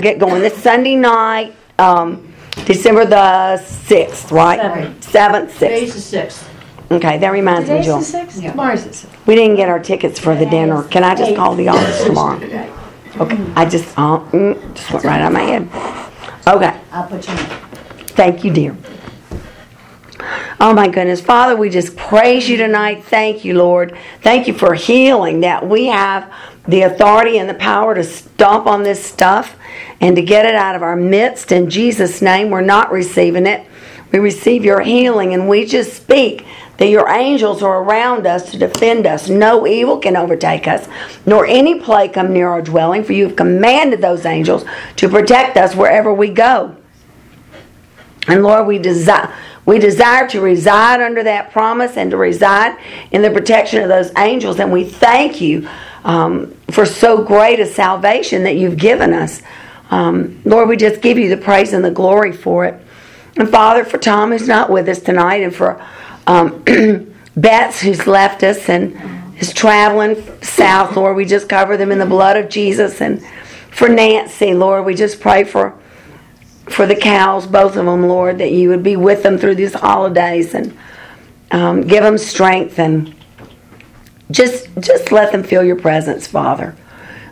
get going. This Sunday night, um, December the sixth, right? Seventh, Today's sixth. the sixth. Okay, that reminds me, Today's the sixth? Yeah. Tomorrow's the sixth. We didn't get our tickets for the dinner. Can I just call the office tomorrow? Okay, I just, uh, mm, just went right out of my head. Okay. I'll put you in. Thank you, dear. Oh my goodness. Father, we just praise you tonight. Thank you, Lord. Thank you for healing, that we have the authority and the power to stomp on this stuff and to get it out of our midst. In Jesus' name, we're not receiving it. We receive your healing and we just speak that your angels are around us to defend us. No evil can overtake us, nor any plague come near our dwelling, for you have commanded those angels to protect us wherever we go. And Lord, we desire we desire to reside under that promise and to reside in the protection of those angels. And we thank you um, for so great a salvation that you've given us. Um, Lord, we just give you the praise and the glory for it. And Father, for Tom who's not with us tonight, and for um, Betts who's left us and is traveling south, Lord, we just cover them in the blood of Jesus. And for Nancy, Lord, we just pray for for the cows, both of them, Lord, that you would be with them through these holidays and um, give them strength and just just let them feel your presence, Father.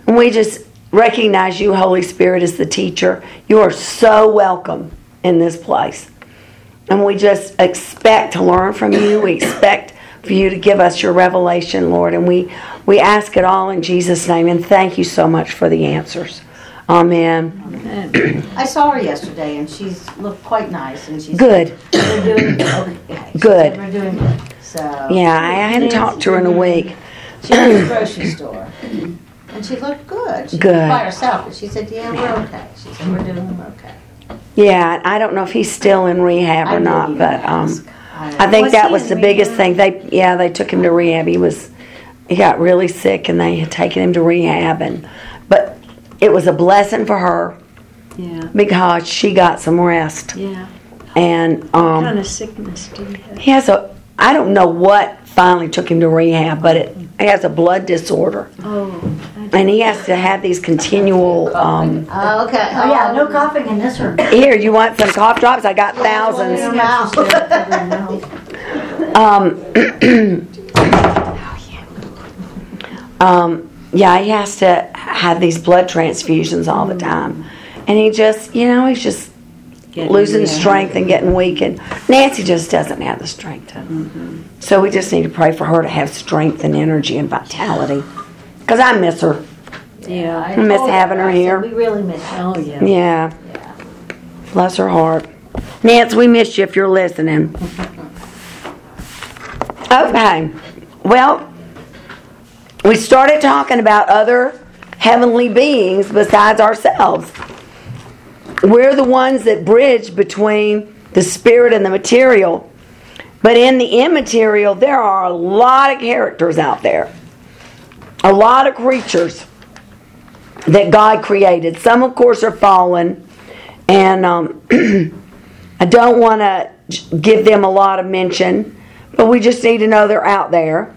And we just recognize you, Holy Spirit, as the teacher. You are so welcome in this place. And we just expect to learn from you. We expect for you to give us your revelation, Lord. And we, we ask it all in Jesus' name. And thank you so much for the answers. Amen. Amen. I saw her yesterday and she's looked quite nice and she's. Good. We're doing, okay. Good. We're doing good, so. Yeah, I hadn't talked to her in a week. She went to the grocery store and she looked good. She was Good. By herself, but she said, yeah, we're okay. She said, we're doing okay. Yeah, I don't know if he's still in rehab or not, didn't but um, ask. I think Was that was the biggest thing. They yeah, they took him to rehab. He was he got really sick, and they had taken him to rehab, and but it was a blessing for her Yeah, because she got some rest, yeah. and What kind um, of sickness do you have? he has a I don't know what finally took him to rehab, but it he has a blood disorder, Oh, and he has to have these continual. Um, Oh, okay. Oh, yeah, no coughing in this room. here, you want some cough drops? I got thousands. Um, um, yeah, he has to have these blood transfusions all the time. And he just, you know, he's just losing strength and getting weak. And Nancy just doesn't have the strength to. So we just need to pray for her to have strength and energy and vitality. Because I miss her. yeah. I miss oh, having her here. We really miss you. Oh, yeah. Yeah. Bless her heart. Nance, we miss you if you're listening. Okay. Well, we started talking about other heavenly beings besides ourselves. We're the ones that bridge between the spirit and the material. But in the immaterial, there are a lot of characters out there, a lot of creatures that God created. Some, of course, are fallen, and um, I don't want to give them a lot of mention, but we just need to know they're out there.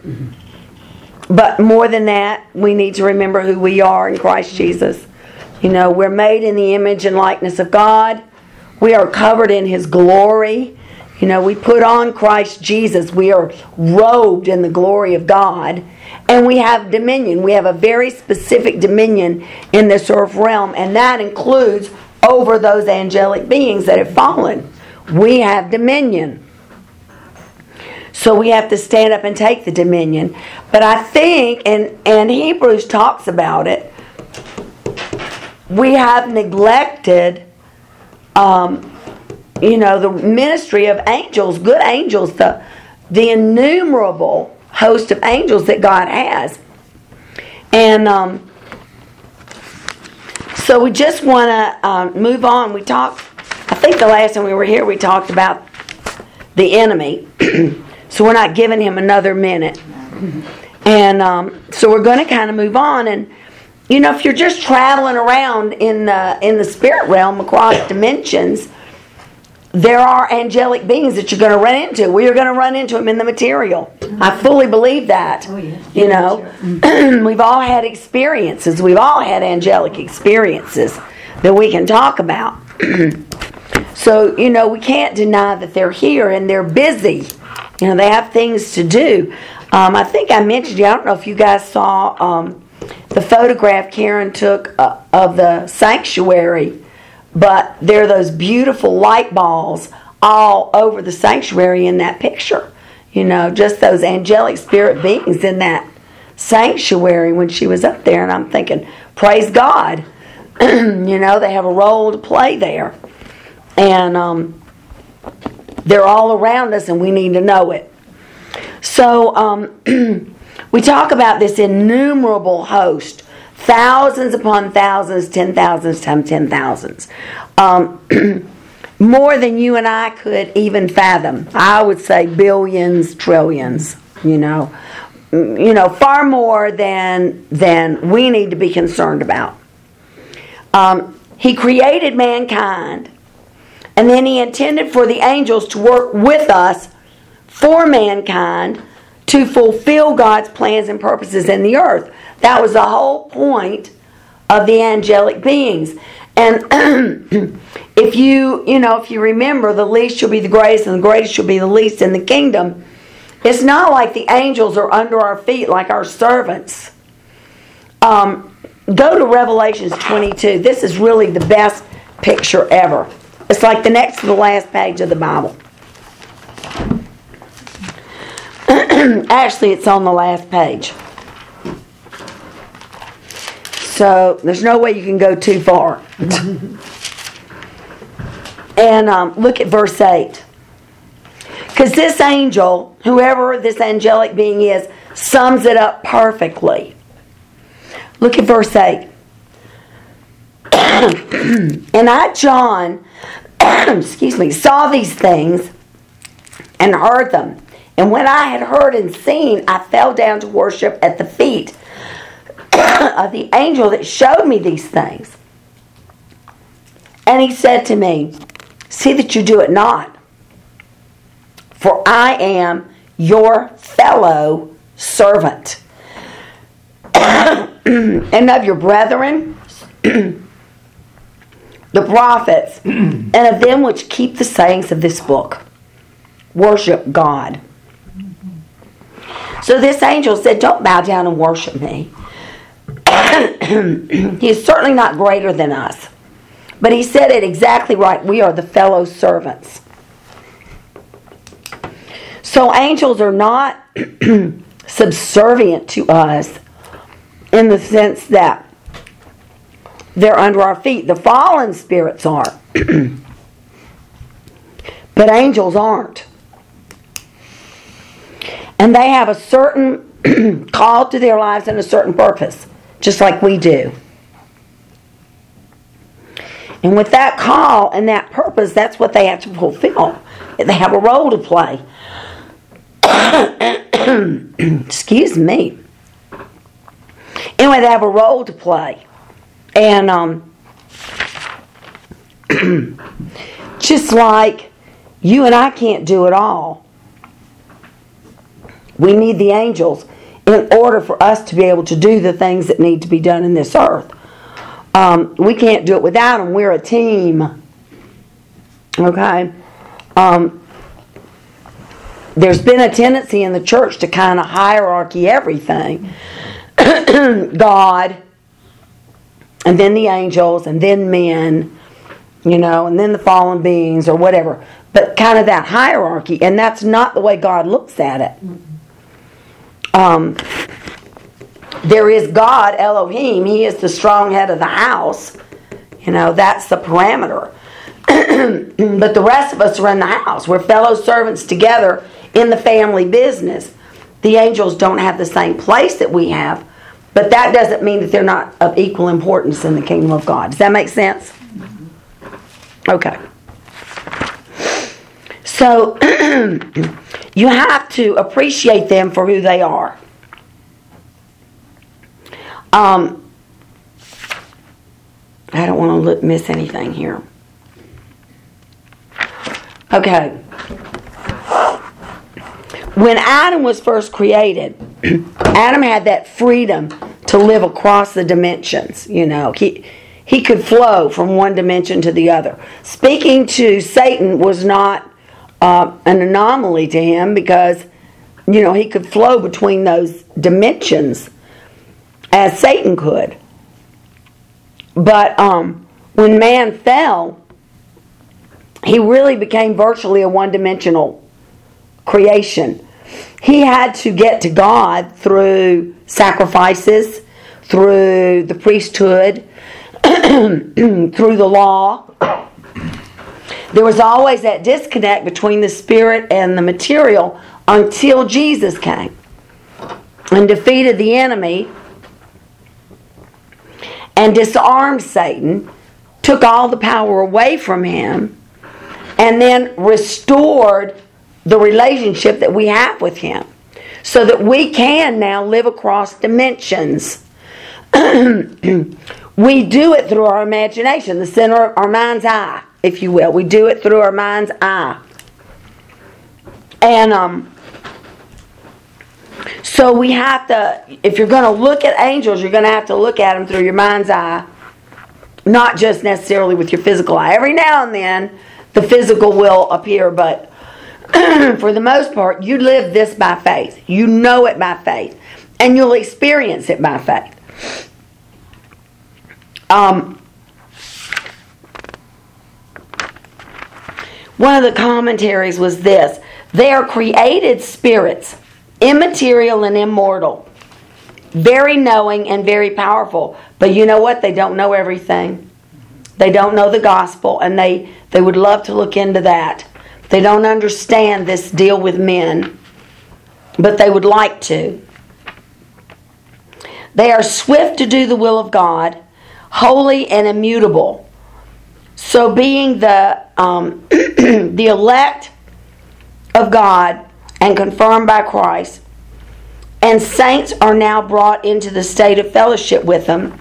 But more than that, we need to remember who we are in Christ Jesus. You know, we're made in the image and likeness of God. We are covered in His glory. You know, we put on Christ Jesus. We are robed in the glory of God. And we have dominion. We have a very specific dominion in this earth realm, and that includes over those angelic beings that have fallen. We have dominion. So we have to stand up and take the dominion. But I think, and, and Hebrews talks about it, we have neglected, um, you know, the ministry of angels, good angels, the, the innumerable host of angels that God has. And um, so we just want to um, move on. We talked, I think the last time we were here, we talked about the enemy. so we're not giving him another minute. And um, so we're going to kind of move on. And you know, if you're just traveling around in the in the spirit realm across dimensions, there are angelic beings that you're going to run into. We are going to run into them in the material. I fully believe that. Oh, yeah. You know, we've all had experiences. We've all had angelic experiences. that we can talk about. so, you know, we can't deny that they're here and they're busy. You know, they have things to do. Um, I think I mentioned you, I don't know if you guys saw um, the photograph Karen took uh, of the sanctuary, but there are those beautiful light balls all over the sanctuary in that picture. You know, just those angelic spirit beings in that sanctuary when she was up there. And I'm thinking, praise God. you know, they have a role to play there. And um, they're all around us, and we need to know it. So, um, we talk about this innumerable host thousands upon thousands, ten thousands times ten thousands. Um, more than you and I could even fathom. I would say billions, trillions, you know. You know, far more than than we need to be concerned about. Um, he created mankind, and then he intended for the angels to work with us for mankind to fulfill God's plans and purposes in the earth. That was the whole point of the angelic beings. And if you, you know, if you remember, the least shall be the greatest and the greatest shall be the least in the kingdom. It's not like the angels are under our feet like our servants. Um, go to Revelations 22. This is really the best picture ever. It's like the next to the last page of the Bible. Actually, it's on the last page. So there's no way you can go too far. and um, look at verse 8. Because this angel, whoever this angelic being is, sums it up perfectly. Look at verse 8. and I, John, excuse me, saw these things and heard them. And when I had heard and seen, I fell down to worship at the feet of the angel that showed me these things. And he said to me, See that you do it not, for I am your fellow servant. and of your brethren, the prophets, and of them which keep the sayings of this book. Worship God. So this angel said, Don't bow down and worship me. he is certainly not greater than us. But he said it exactly right. We are the fellow servants. So angels are not subservient to us in the sense that they're under our feet. The fallen spirits are. but angels aren't. And they have a certain call to their lives and a certain purpose, just like we do. And with that call and that purpose, that's what they have to fulfill. They have a role to play. Excuse me. Anyway, they have a role to play. And um, just like you and I can't do it all, we need the angels in order for us to be able to do the things that need to be done in this earth. Um, we can't do it without them. We're a team. Okay? Um, there's been a tendency in the church to kind of hierarchy everything God, and then the angels, and then men, you know, and then the fallen beings or whatever. But kind of that hierarchy, and that's not the way God looks at it. Um, there is God, Elohim. He is the strong head of the house. You know, that's the parameter. but the rest of us are in the house. We're fellow servants together in the family business. The angels don't have the same place that we have, but that doesn't mean that they're not of equal importance in the kingdom of God. Does that make sense? Okay. So you have to appreciate them for who they are. Um, I don't want to miss anything here. Okay. When Adam was first created, Adam had that freedom to live across the dimensions. You know, he he could flow from one dimension to the other. Speaking to Satan was not uh, an anomaly to him because, you know, he could flow between those dimensions as Satan could. But um, when man fell, he really became virtually a one dimensional creation. He had to get to God through sacrifices, through the priesthood, through the law. There was always that disconnect between the spirit and the material until Jesus came and defeated the enemy and disarmed Satan, took all the power away from him, and then restored the relationship that we have with him so that we can now live across dimensions. we do it through our imagination, the center of our mind's eye, if you will. We do it through our mind's eye. And um, so we have to, if you're going to look at angels, you're going to have to look at them through your mind's eye, not just necessarily with your physical eye. Every now and then, the physical will appear, but for the most part, you live this by faith. You know it by faith, and you'll experience it by faith. Um, one of the commentaries was this they are created spirits, immaterial and immortal, very knowing and very powerful. But you know what? They don't know everything. They don't know the gospel, and they, they would love to look into that. They don't understand this deal with men, but they would like to. They are swift to do the will of God, holy and immutable. So, being the um, the elect of God and confirmed by Christ, and saints are now brought into the state of fellowship with them,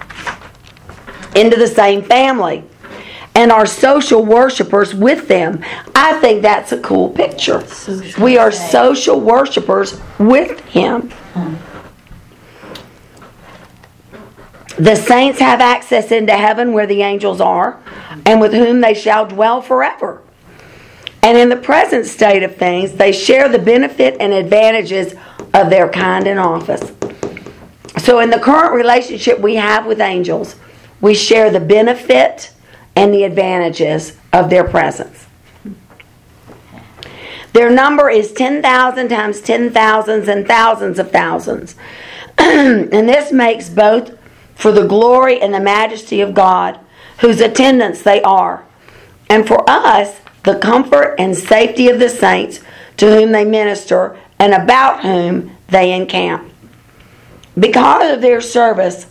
into the same family and are social worshipers with them. I think that's a cool picture. Social we are social worshipers with Him. The saints have access into heaven where the angels are, and with whom they shall dwell forever. And in the present state of things, they share the benefit and advantages of their kind and office. So, in the current relationship we have with angels, we share the benefit and the advantages of their presence. Their number is 10,000 times 10,000s and thousands of thousands. and this makes both for the glory and the majesty of God, whose attendants they are, and for us, the comfort and safety of the saints to whom they minister and about whom they encamp. Because of their service,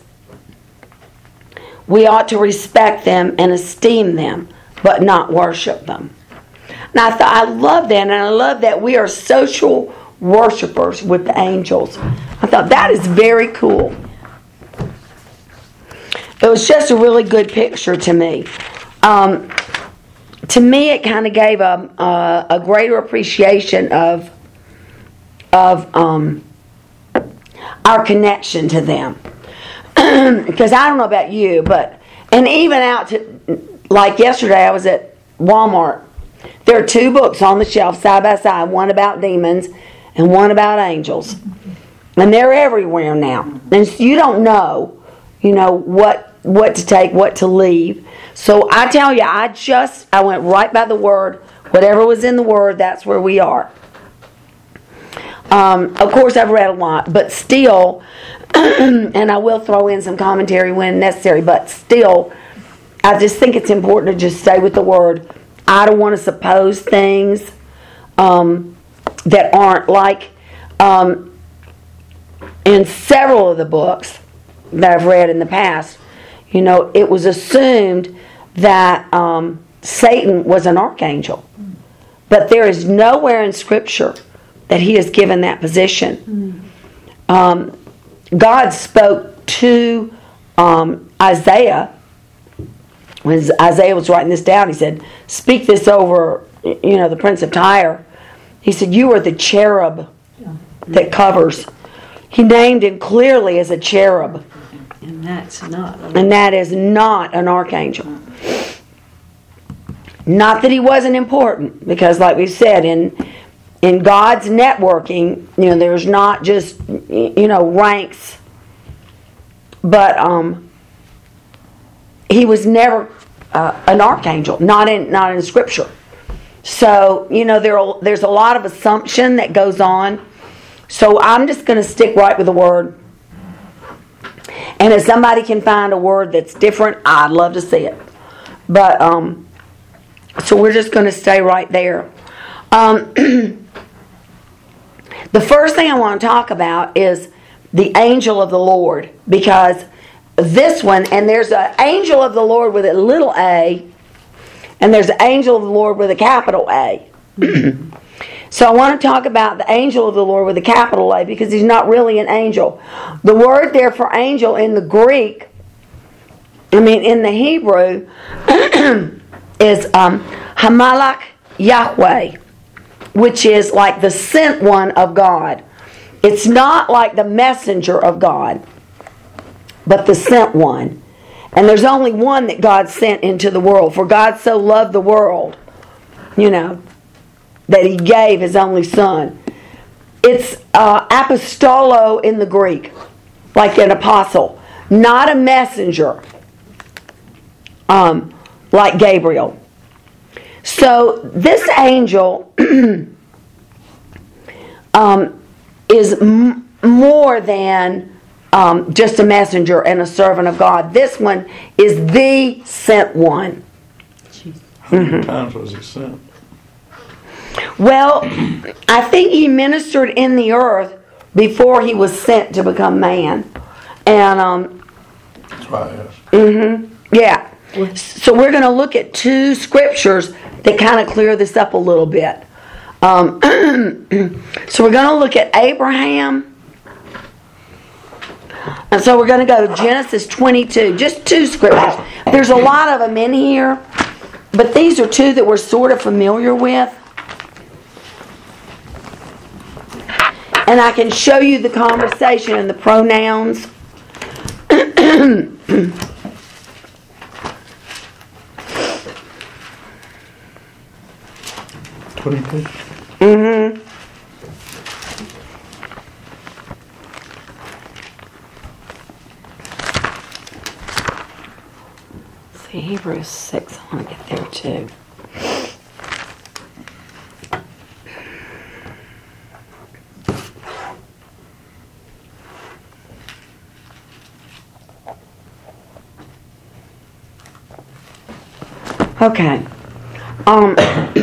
we ought to respect them and esteem them, but not worship them. And I thought, I love that, and I love that we are social worshipers with the angels. I thought that is very cool. It was just a really good picture to me. Um, to me, it kind of gave a, a, greater appreciation of of um, our connection to them because I don't know about you, but and even out to like yesterday, I was at Walmart. There are two books on the shelf side by side, one about demons and one about angels, and they're everywhere now. And you don't know, you know what what to take, what to leave. So I tell you, I just I went right by the word. Whatever was in the word, that's where we are. Um, of course, I've read a lot, but still, and I will throw in some commentary when necessary, but still, I just think it's important to just stay with the word. I don't want to suppose things um, that aren't like um, in several of the books that I've read in the past. You know, it was assumed that um, Satan was an archangel, but there is nowhere in Scripture that he is given that position. Um, God spoke to um, Isaiah when Isaiah was writing this down. He said, "Speak this over, you know, the prince of Tyre." He said, "You are the cherub that covers." He named him clearly as a cherub. And that's not. and that is not an archangel. Not that he wasn't important, because like we've said, in in God's networking, you know, there's not just you know ranks, but um, he was never uh, an archangel, not in not in Scripture. So you know there there's a lot of assumption that goes on. So I'm just going to stick right with the word. And if somebody can find a word that's different, I'd love to see it. But um, so we're just going to stay right there. Um, the first thing I want to talk about is the angel of the Lord because this one, and there's an angel of the Lord with a little a, and there's an angel of the Lord with a capital A. So I want to talk about the angel of the Lord with a capital A because he's not really an angel. The word there for angel in the Greek, I mean in the Hebrew, is um, Hamalach Yahweh, which is like the sent one of God. It's not like the messenger of God, but the sent one. And there's only one that God sent into the world. For God so loved the world, you know, that he gave his only son. It's uh, apostolo in the Greek, like an apostle, not a messenger, um, like Gabriel. So this angel um, is m- more than um, just a messenger and a servant of God. This one is the sent one. How many times was he sent? Well, I think he ministered in the earth before he was sent to become man. And um, That's why I asked. yeah, so we're going to look at two scriptures that kind of clear this up a little bit. Um, so we're going to look at Abraham. And so we're going to go to Genesis 22, just two scriptures. There's a lot of them in here, but these are two that we're sort of familiar with. And I can show you the conversation and the pronouns. Twenty-two? Mm-hmm. See, Hebrews 6, I want to get there too. Okay. Um,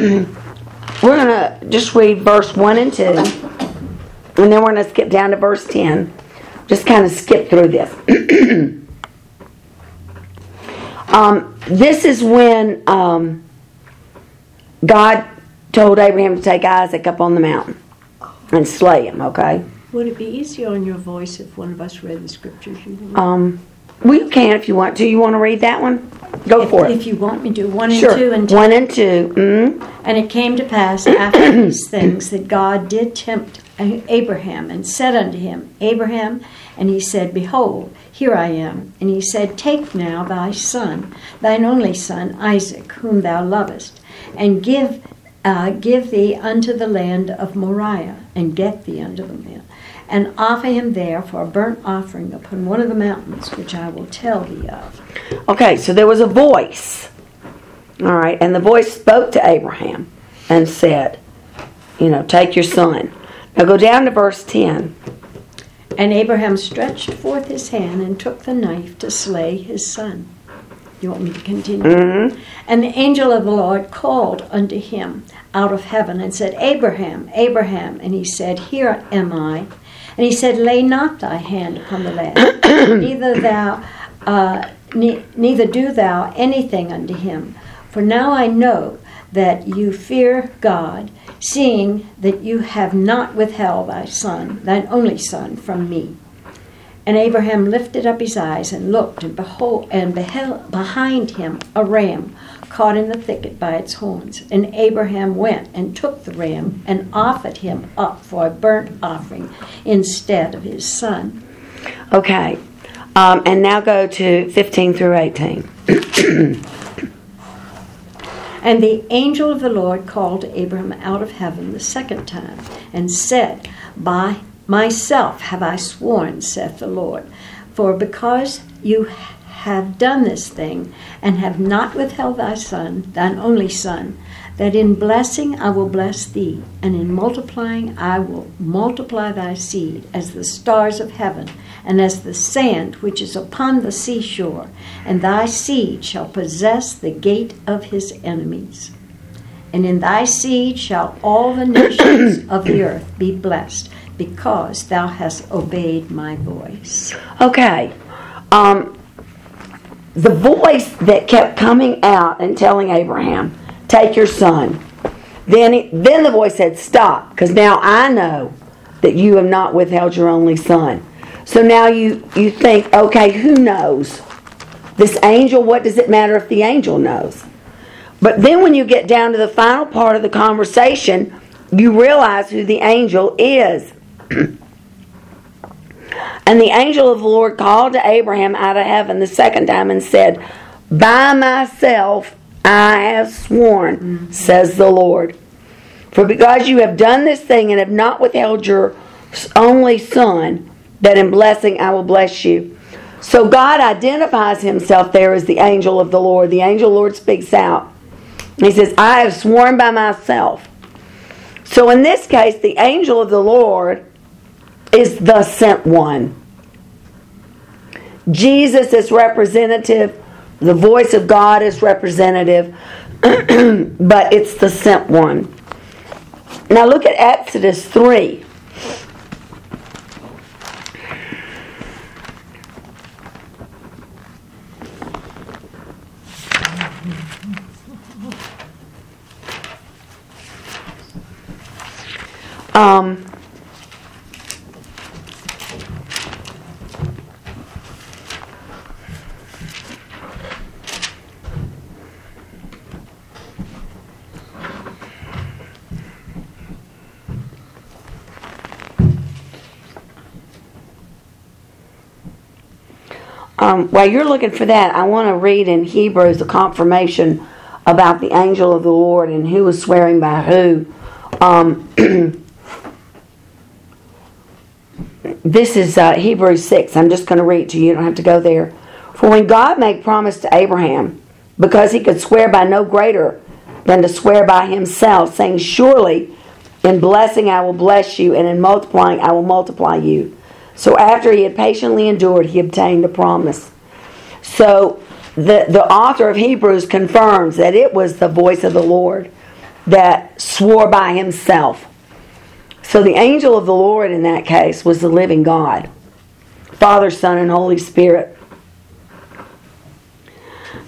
we're going to just read verse 1 and 2, and then we're going to skip down to verse 10. Just kind of skip through this. Um, this is when um, God told Abraham to take Isaac up on the mountain and slay him. Okay. Would it be easier on your voice if one of us read the scriptures you? Um, well, you can if you want to. You want to read that one? Go for it. If you want me to, one and two and One and two. Mm? And it came to pass after these things that God did tempt Abraham and said unto him, Abraham, and he said, Behold, here I am. And he said, Take now thy son, thine only son, Isaac, whom thou lovest, and give uh, give thee unto the land of Moriah, and get thee unto the land, and offer him there for a burnt offering upon one of the mountains which I will tell thee of. Okay. So there was a voice. All right, and the voice spoke to Abraham and said, "You know, take your son." Now go down to verse ten. And Abraham stretched forth his hand and took the knife to slay his son. You want me to continue? Mm-hmm. And the angel of the Lord called unto him out of heaven and said, Abraham, Abraham. And he said, Here am I. And he said, Lay not thy hand upon the lad, neither thou, uh, ne- neither do thou anything unto him. For now I know that you fear God, seeing that you have not withheld thy son, thine only son, from me. And Abraham lifted up his eyes and looked, and behold, and beheld behind him a ram caught in the thicket by its horns. And Abraham went and took the ram and offered him up for a burnt offering instead of his son. Okay. Um, and now go to 15 through 18. And the angel of the Lord called Abraham out of heaven the second time and said, By myself have I sworn, saith the Lord, for because you have done this thing and have not withheld thy son, thine only son, that in blessing I will bless thee, and in multiplying I will multiply thy seed as the stars of heaven, and as the sand which is upon the seashore, and thy seed shall possess the gate of his enemies. And in thy seed shall all the nations of the earth be blessed, because thou hast obeyed my voice. Okay. Um, the voice that kept coming out and telling Abraham, "Take your son." Then, he, then the voice said, "Stop," because now I know that you have not withheld your only son. So now you you think, okay, who knows? This angel. What does it matter if the angel knows? But then when you get down to the final part of the conversation, you realize who the angel is. And the angel of the Lord called to Abraham out of heaven the second time and said, By myself I have sworn, says the Lord. For because you have done this thing and have not withheld your only son, that in blessing I will bless you. So God identifies himself there as the angel of the Lord. The angel the Lord speaks out. He says, I have sworn by myself. So in this case, the angel of the Lord is the sent one. Jesus is representative, the voice of God is representative, but it's the sent one. Now look at Exodus 3. Um, Um, while you're looking for that, I want to read in Hebrews the confirmation about the angel of the Lord and who was swearing by who. Um, this is uh, Hebrews 6. I'm just going to read it to you. You don't have to go there. For when God made promise to Abraham, because he could swear by no greater than to swear by himself, saying, Surely in blessing I will bless you, and in multiplying I will multiply you. So after he had patiently endured, he obtained the promise. So the, the author of Hebrews confirms that it was the voice of the Lord that swore by himself. So the angel of the Lord in that case was the living God Father, Son, and Holy Spirit.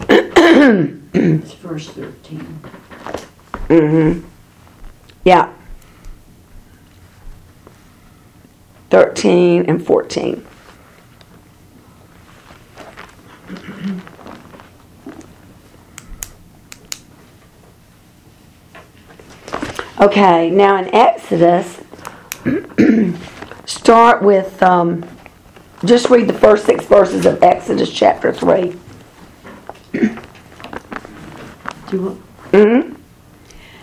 It's verse 13. Mm-hmm. Yeah. 13 and 14. Okay, now in Exodus, start with, um, just read the first six verses of Exodus chapter 3. Do you want? hmm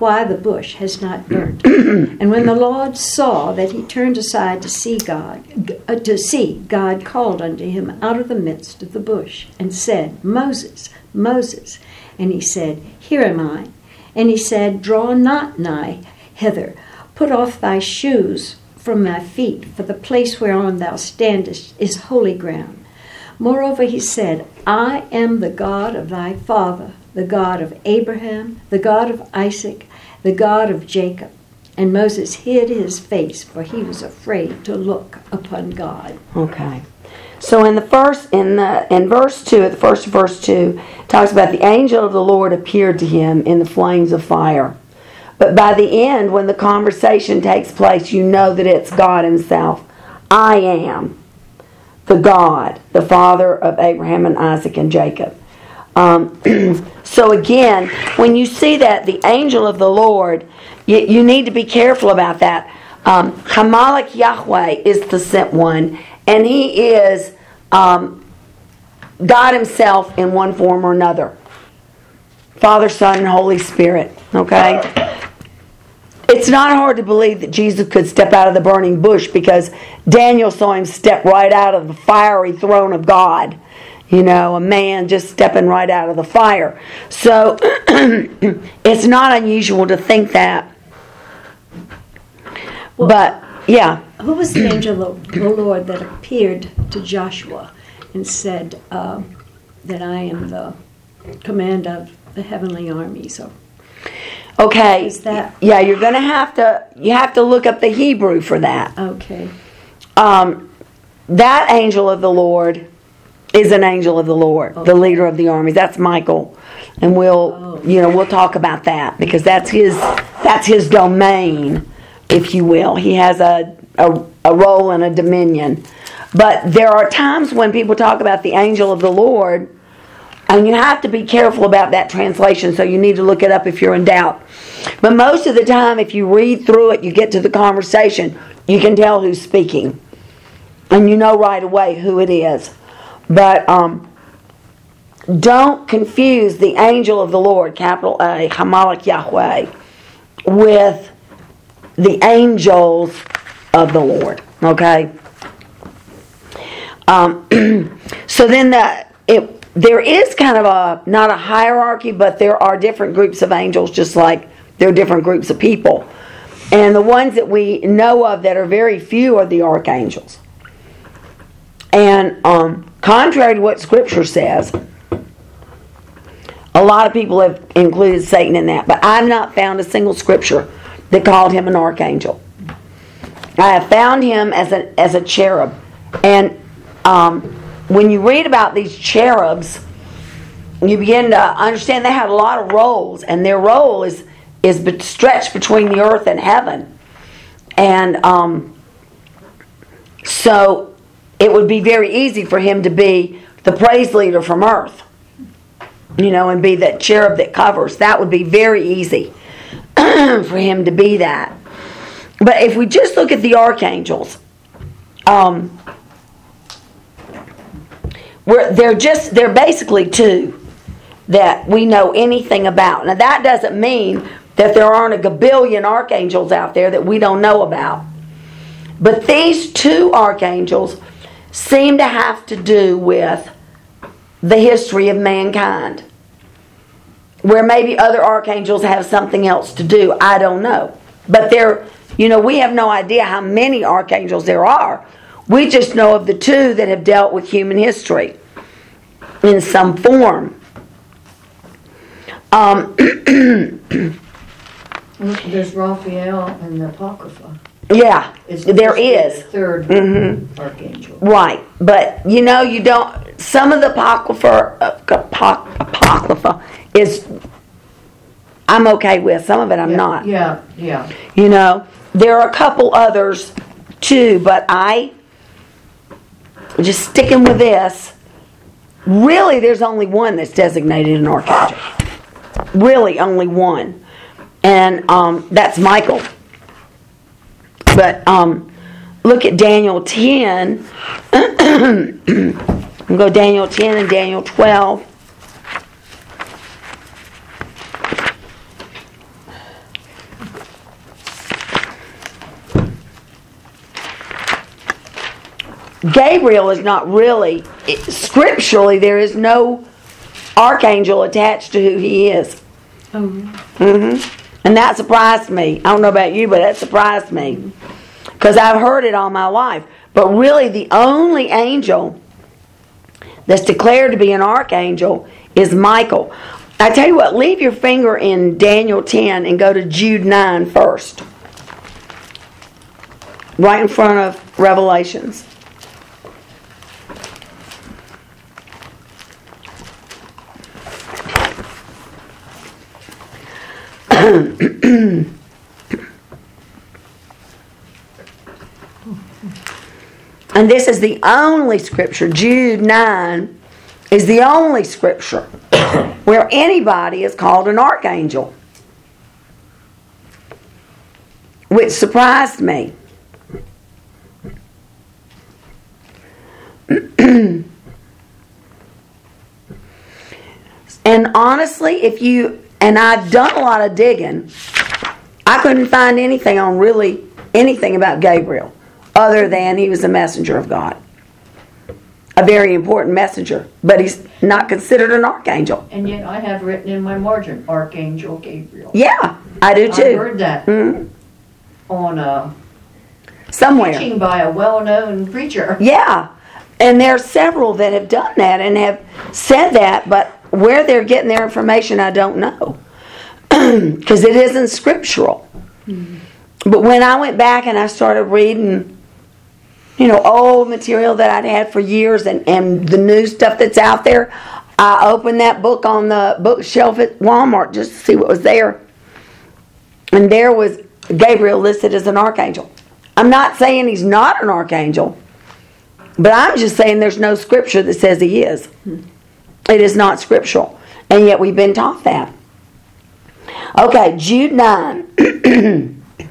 why the bush has not burnt. and when the Lord saw that he turned aside to see God, uh, to see, God called unto him out of the midst of the bush, and said, Moses, Moses. And he said, Here am I. And he said, Draw not nigh hither, put off thy shoes from thy feet, for the place whereon thou standest is holy ground. Moreover, he said, I am the God of thy father, the God of Abraham, the God of Isaac, the God of Jacob. And Moses hid his face, for he was afraid to look upon God. Okay. So in the first in the in verse two, the first verse two, talks about the angel of the Lord appeared to him in the flames of fire. But by the end, when the conversation takes place, you know that it's God Himself. I am the God, the Father of Abraham and Isaac and Jacob. Um, so again, when you see that the angel of the Lord, you, you need to be careful about that. Um, Hamalek Yahweh is the sent one, and he is um, God Himself in one form or another. Father, Son, and Holy Spirit. Okay? It's not hard to believe that Jesus could step out of the burning bush because Daniel saw him step right out of the fiery throne of God. You know, a man just stepping right out of the fire. So it's not unusual to think that. Well, but, yeah. Who was the angel of the Lord that appeared to Joshua and said uh, that I am the command of the heavenly armies? So, Okay. Is that- Yeah, you're going to have to you have to look up the Hebrew for that. okay, Um, that angel of the Lord is an angel of the Lord, the leader of the armies. That's Michael, and we'll oh. you know we'll talk about that because that's his that's his domain, if you will. He has a a, a role and a dominion. But there are times when people talk about the angel of the Lord, and you have to be careful about that translation. So you need to look it up if you're in doubt. But most of the time, if you read through it, you get to the conversation, you can tell who's speaking and you know right away who it is. But um, don't confuse the angel of the Lord, capital A, Hamalek Yahweh, with the angels of the Lord. Okay. Um, so then the it there is kind of a not a hierarchy, but there are different groups of angels, just like there are different groups of people. And the ones that we know of that are very few are the archangels. And um, contrary to what Scripture says, a lot of people have included Satan in that, but I've not found a single Scripture that called him an archangel. I have found him as a as a cherub, and um, when you read about these cherubs, you begin to understand they had a lot of roles, and their role is is stretched between the earth and heaven, and um, so it would be very easy for him to be the praise leader from earth, you know, and be that cherub that covers. That would be very easy for him to be that. But if we just look at the archangels, um, we're, they're just they're basically two that we know anything about. Now that doesn't mean that there aren't a gabillion archangels out there that we don't know about. But these two archangels seem to have to do with the history of mankind. Where maybe other archangels have something else to do, I don't know. But they're, you know, we have no idea how many archangels there are. We just know of the two that have dealt with human history in some form. Um, There's Raphael and the Apocrypha. Yeah, there is. the 3rd Mm-hmm. archangel. Right, but you know, you don't. Some of the apocrypha, apoc- apocrypha is. I'm okay with. Some of it I'm not. Yeah, yeah. You know, there are a couple others too, but I just sticking with this. Really, there's only one that's designated an archangel. Really, only one, and um, that's Michael. But um, look at Daniel 10. and go Daniel 10 and Daniel 12. Gabriel is not really, it- scripturally, there is no archangel attached to who he is. Oh, hmm And that surprised me. I don't know about you, but that surprised me. Because I've heard it all my life. But really, the only angel that's declared to be an archangel is Michael. I tell you what, leave your finger in Daniel 10 and go to Jude 9 first. Right in front of Revelations. and this is the only scripture, Jude 9 is the only scripture where anybody is called an archangel. Which surprised me. and honestly, if you, and I've done a lot of digging, I couldn't find anything on really anything about Gabriel other than he was a messenger of God. A very important messenger, but he's not considered an archangel. And yet I have written in my margin, Archangel Gabriel. Yeah, I do too. I heard that Mhm. on a Somewhere. teaching by a well-known preacher. Yeah. And there are several that have done that and have said that, but where they're getting their information, I don't know. Because it isn't scriptural. Mm-hmm. But when I went back and I started reading, you know, old material that I'd had for years and, and the new stuff that's out there, I opened that book on the bookshelf at Walmart just to see what was there. And there was Gabriel listed as an archangel. I'm not saying he's not an archangel, but I'm just saying there's no scripture that says he is. Hmm. It is not scriptural. And yet we've been taught that. Okay, Jude 9.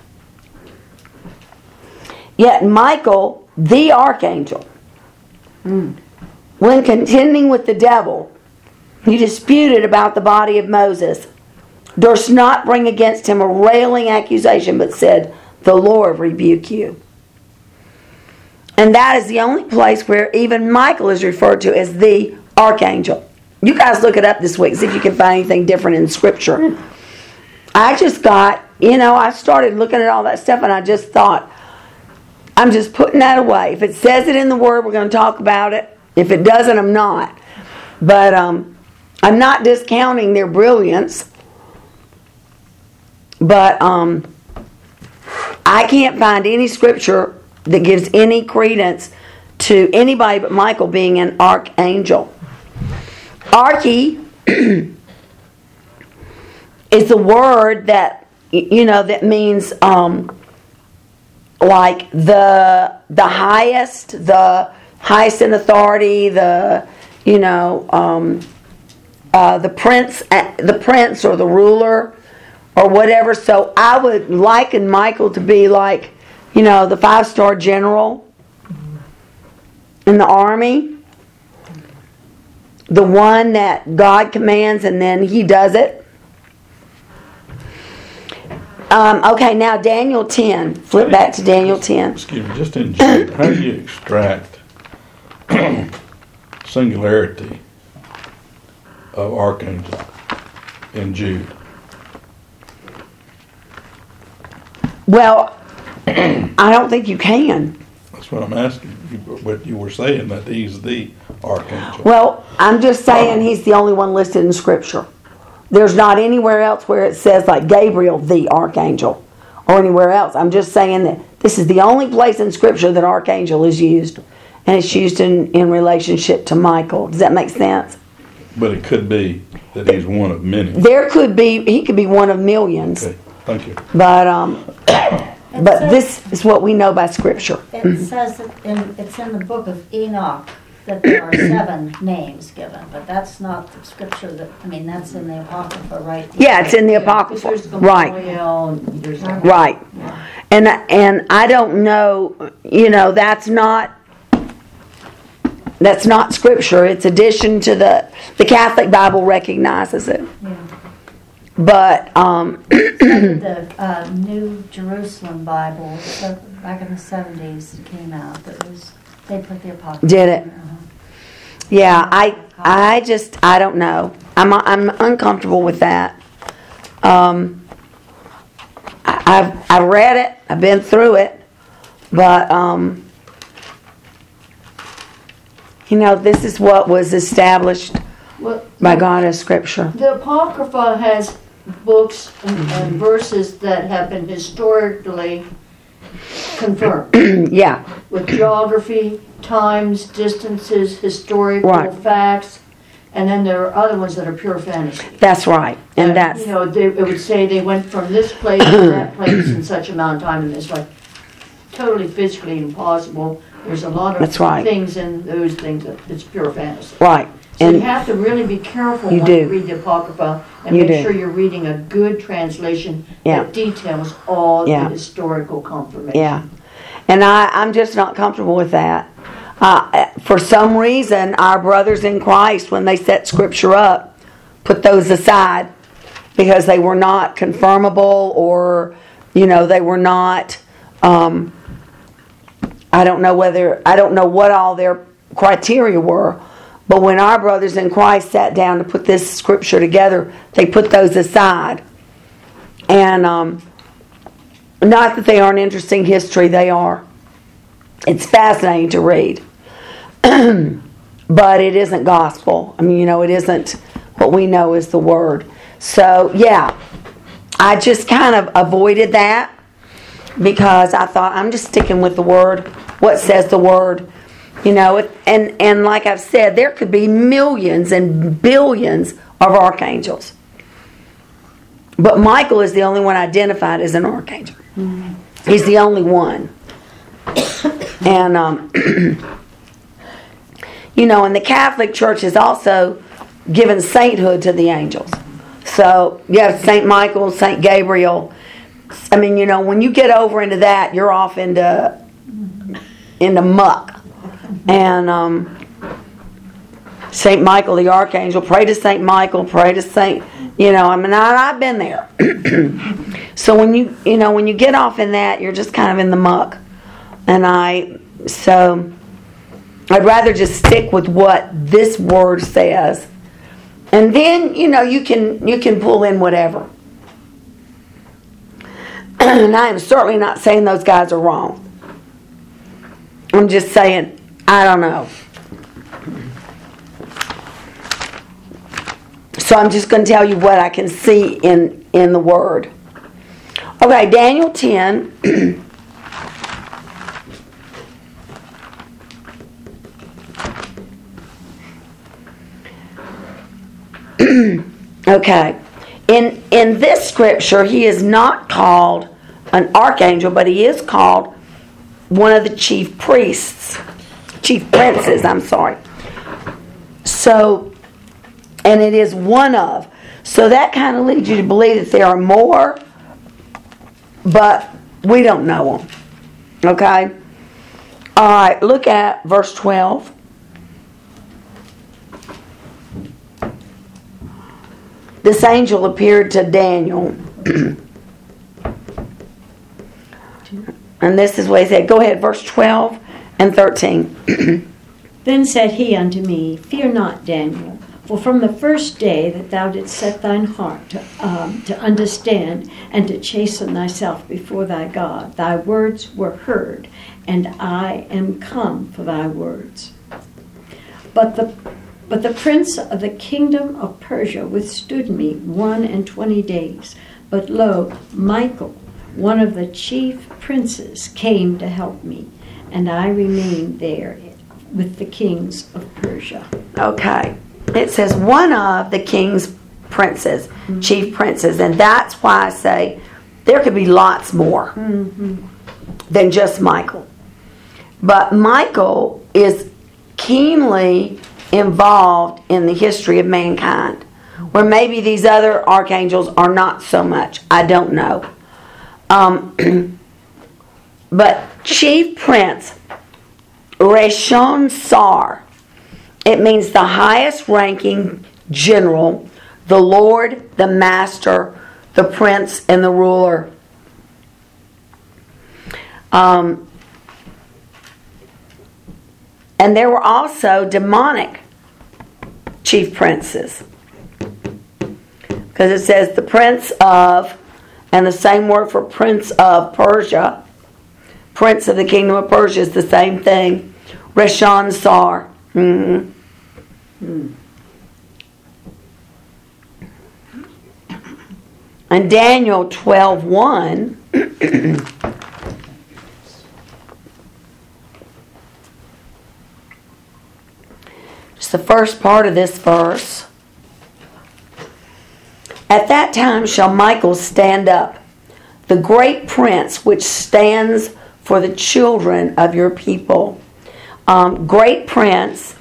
yet Michael, the archangel, when contending with the devil, he disputed about the body of Moses, durst not bring against him a railing accusation, but said, The Lord rebuke you. And that is the only place where even Michael is referred to as the archangel. You guys look it up this week, see if you can find anything different in Scripture. I just got, you know, I started looking at all that stuff and I just thought, I'm just putting that away. If it says it in the Word, we're going to talk about it. If it doesn't, I'm not. But um, I'm not discounting their brilliance. But um, I can't find any scripture that gives any credence to anybody but Michael being an archangel. Archy is a word that you know that means um, like the the highest, the highest in authority, the you know um, uh, the prince, uh, the prince or the ruler or whatever. So I would liken Michael to be like you know the five star general in the army the one that God commands and then he does it. Um, okay, now Daniel 10. Flip back to Daniel 10. Excuse me, just in Jude, how do you extract singularity of archangel in Jude? Well, I don't think you can. That's what I'm asking. You, but you were saying that he's the archangel. Well, I'm just saying he's the only one listed in Scripture. There's not anywhere else where it says, like Gabriel, the archangel, or anywhere else. I'm just saying that this is the only place in Scripture that archangel is used. And it's used in, in relationship to Michael. Does that make sense? But it could be that he's one of many. There could be, he could be one of millions. Okay, thank you. But um, but says- this is what we know by Scripture. It says that in, it's in the book of Enoch that there are seven names given, but that's not the scripture that, I mean, that's in the Apocrypha, right? Yeah, it's in the Apocrypha, right? And there's Right. And and I don't know, you know, that's not that's not scripture. It's addition to the the Catholic Bible recognizes it. Yeah. But um The uh, New Jerusalem Bible, so back in the seventies, came out, that was, they put the Apocrypha. Did it? in there, uh-huh. Yeah, I I just I don't know. I'm I'm uncomfortable with that. Um I, I've I read it, I've been through it, but um you know, this is what was established Well, by God as scripture. The Apocrypha has books and, and verses that have been historically confirmed yeah. with geography, times, distances, historical Right. facts. and then there are other ones that are pure fantasy. That's right. And that's, You know, they, it would say they went from this place to that place in such amount of time, and it's like totally physically impossible. There's a lot of That's right. things in those things that it's pure fantasy. right. So you have to really be careful You when do. you read the Apocrypha and You make do. sure you're reading a good translation Yeah. that details all Yeah. the historical confirmation. Yeah. And I, I'm just not comfortable with that. Uh, for some reason, our brothers in Christ, when they set scripture up, put those aside because they were not confirmable or, you know, they were not, um, I don't know whether, I don't know what all their criteria were. But when our brothers in Christ sat down to put this scripture together, they put those aside. And, um, not that they aren't interesting history, they are. It's fascinating to read. but it isn't gospel. I mean, you know, it isn't what we know is the word. So, yeah, I just kind of avoided that because I thought I'm just sticking with the word, what says the word. You know, and and like I've said, there could be millions and billions of archangels. But Michael is the only one identified as an archangel. He's the only one. And, um, you know, and the Catholic Church has also given sainthood to the angels. So, you have St. Michael, St. Gabriel. I mean, you know, when you get over into that, you're off into, into muck. And, um, St. Michael the Archangel, pray to St. Michael, pray to St. You know, I mean, I, I've been there. so when you, you know, when you get off in that, you're just kind of in the muck. And I, so I'd rather just stick with what this word says. And then, you know, you can, you can pull in whatever. and I am certainly not saying those guys are wrong. I'm just saying, I don't know. So I'm just going to tell you what I can see in in the word. Okay, Daniel 10 Okay. In in this scripture he is not called an archangel, but he is called one of the chief priests, chief princes, I'm sorry. So and it is one of. So that kind of leads you to believe that there are more, but we don't know them. Okay? All right, look at verse 12. This angel appeared to Daniel. and this is what he said. Go ahead, verse 12 and 13. Then said he unto me, Fear not, Daniel, for from the first day that thou didst set thine heart to, um, to understand and to chasten thyself before thy God, thy words were heard, and I am come for thy words. But the but the prince of the kingdom of Persia withstood me one and twenty days. But lo, Michael, one of the chief princes, came to help me, and I remained there with the kings of Persia. Okay. It says one of the king's princes, mm-hmm. chief princes, and that's why I say there could be lots more mm-hmm. than just Michael. But Michael is keenly involved in the history of mankind, where maybe these other archangels are not so much. I don't know. Um, but chief prince, Reshon Sar, it means the highest ranking general, the Lord, the master, the prince, and the ruler. Um, and there were also demonic chief princes. Because it says the prince of, and the same word for prince of Persia, prince of the kingdom of Persia is the same thing. Reshon Sar. Mhm. And Daniel 12 The first part of this verse. At that time shall Michael stand up, the great prince which stands for the children of your people. Um, great prince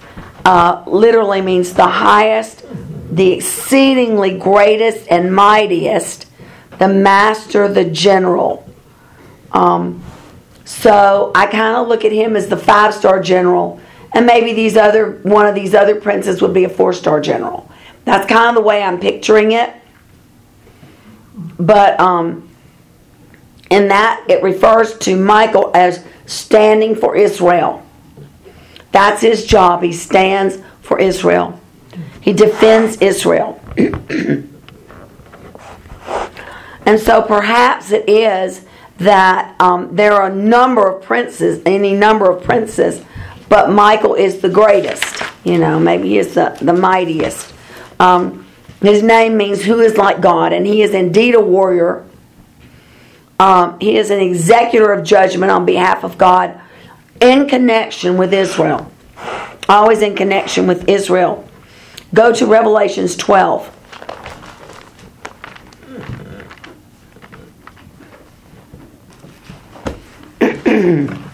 uh, literally means the highest, the exceedingly greatest and mightiest, the master, the general. Um, so I kind of look at him as the five star general, and maybe these other one of these other princes would be a four star general. That's kind of the way I'm picturing it. But um, in that, it refers to Michael as standing for Israel. That's his job. He stands for Israel. He defends Israel. and so perhaps it is that um, there are a number of princes, any number of princes, but Michael is the greatest. You know, maybe he is the, the mightiest. Um, his name means who is like God, and he is indeed a warrior. Um, he is an executor of judgment on behalf of God in connection with Israel. Always in connection with Israel. Go to Revelations 12.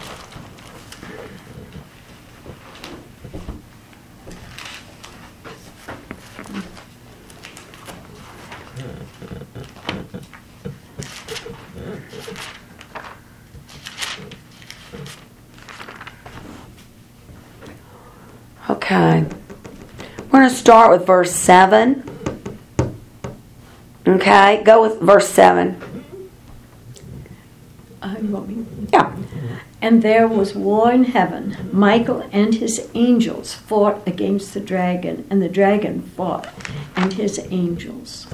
Okay. We're going to start with verse 7. Okay, go with verse 7. Uh, you want me? Yeah. And there was war in heaven. Michael and his angels fought against the dragon, and the dragon fought and his angels.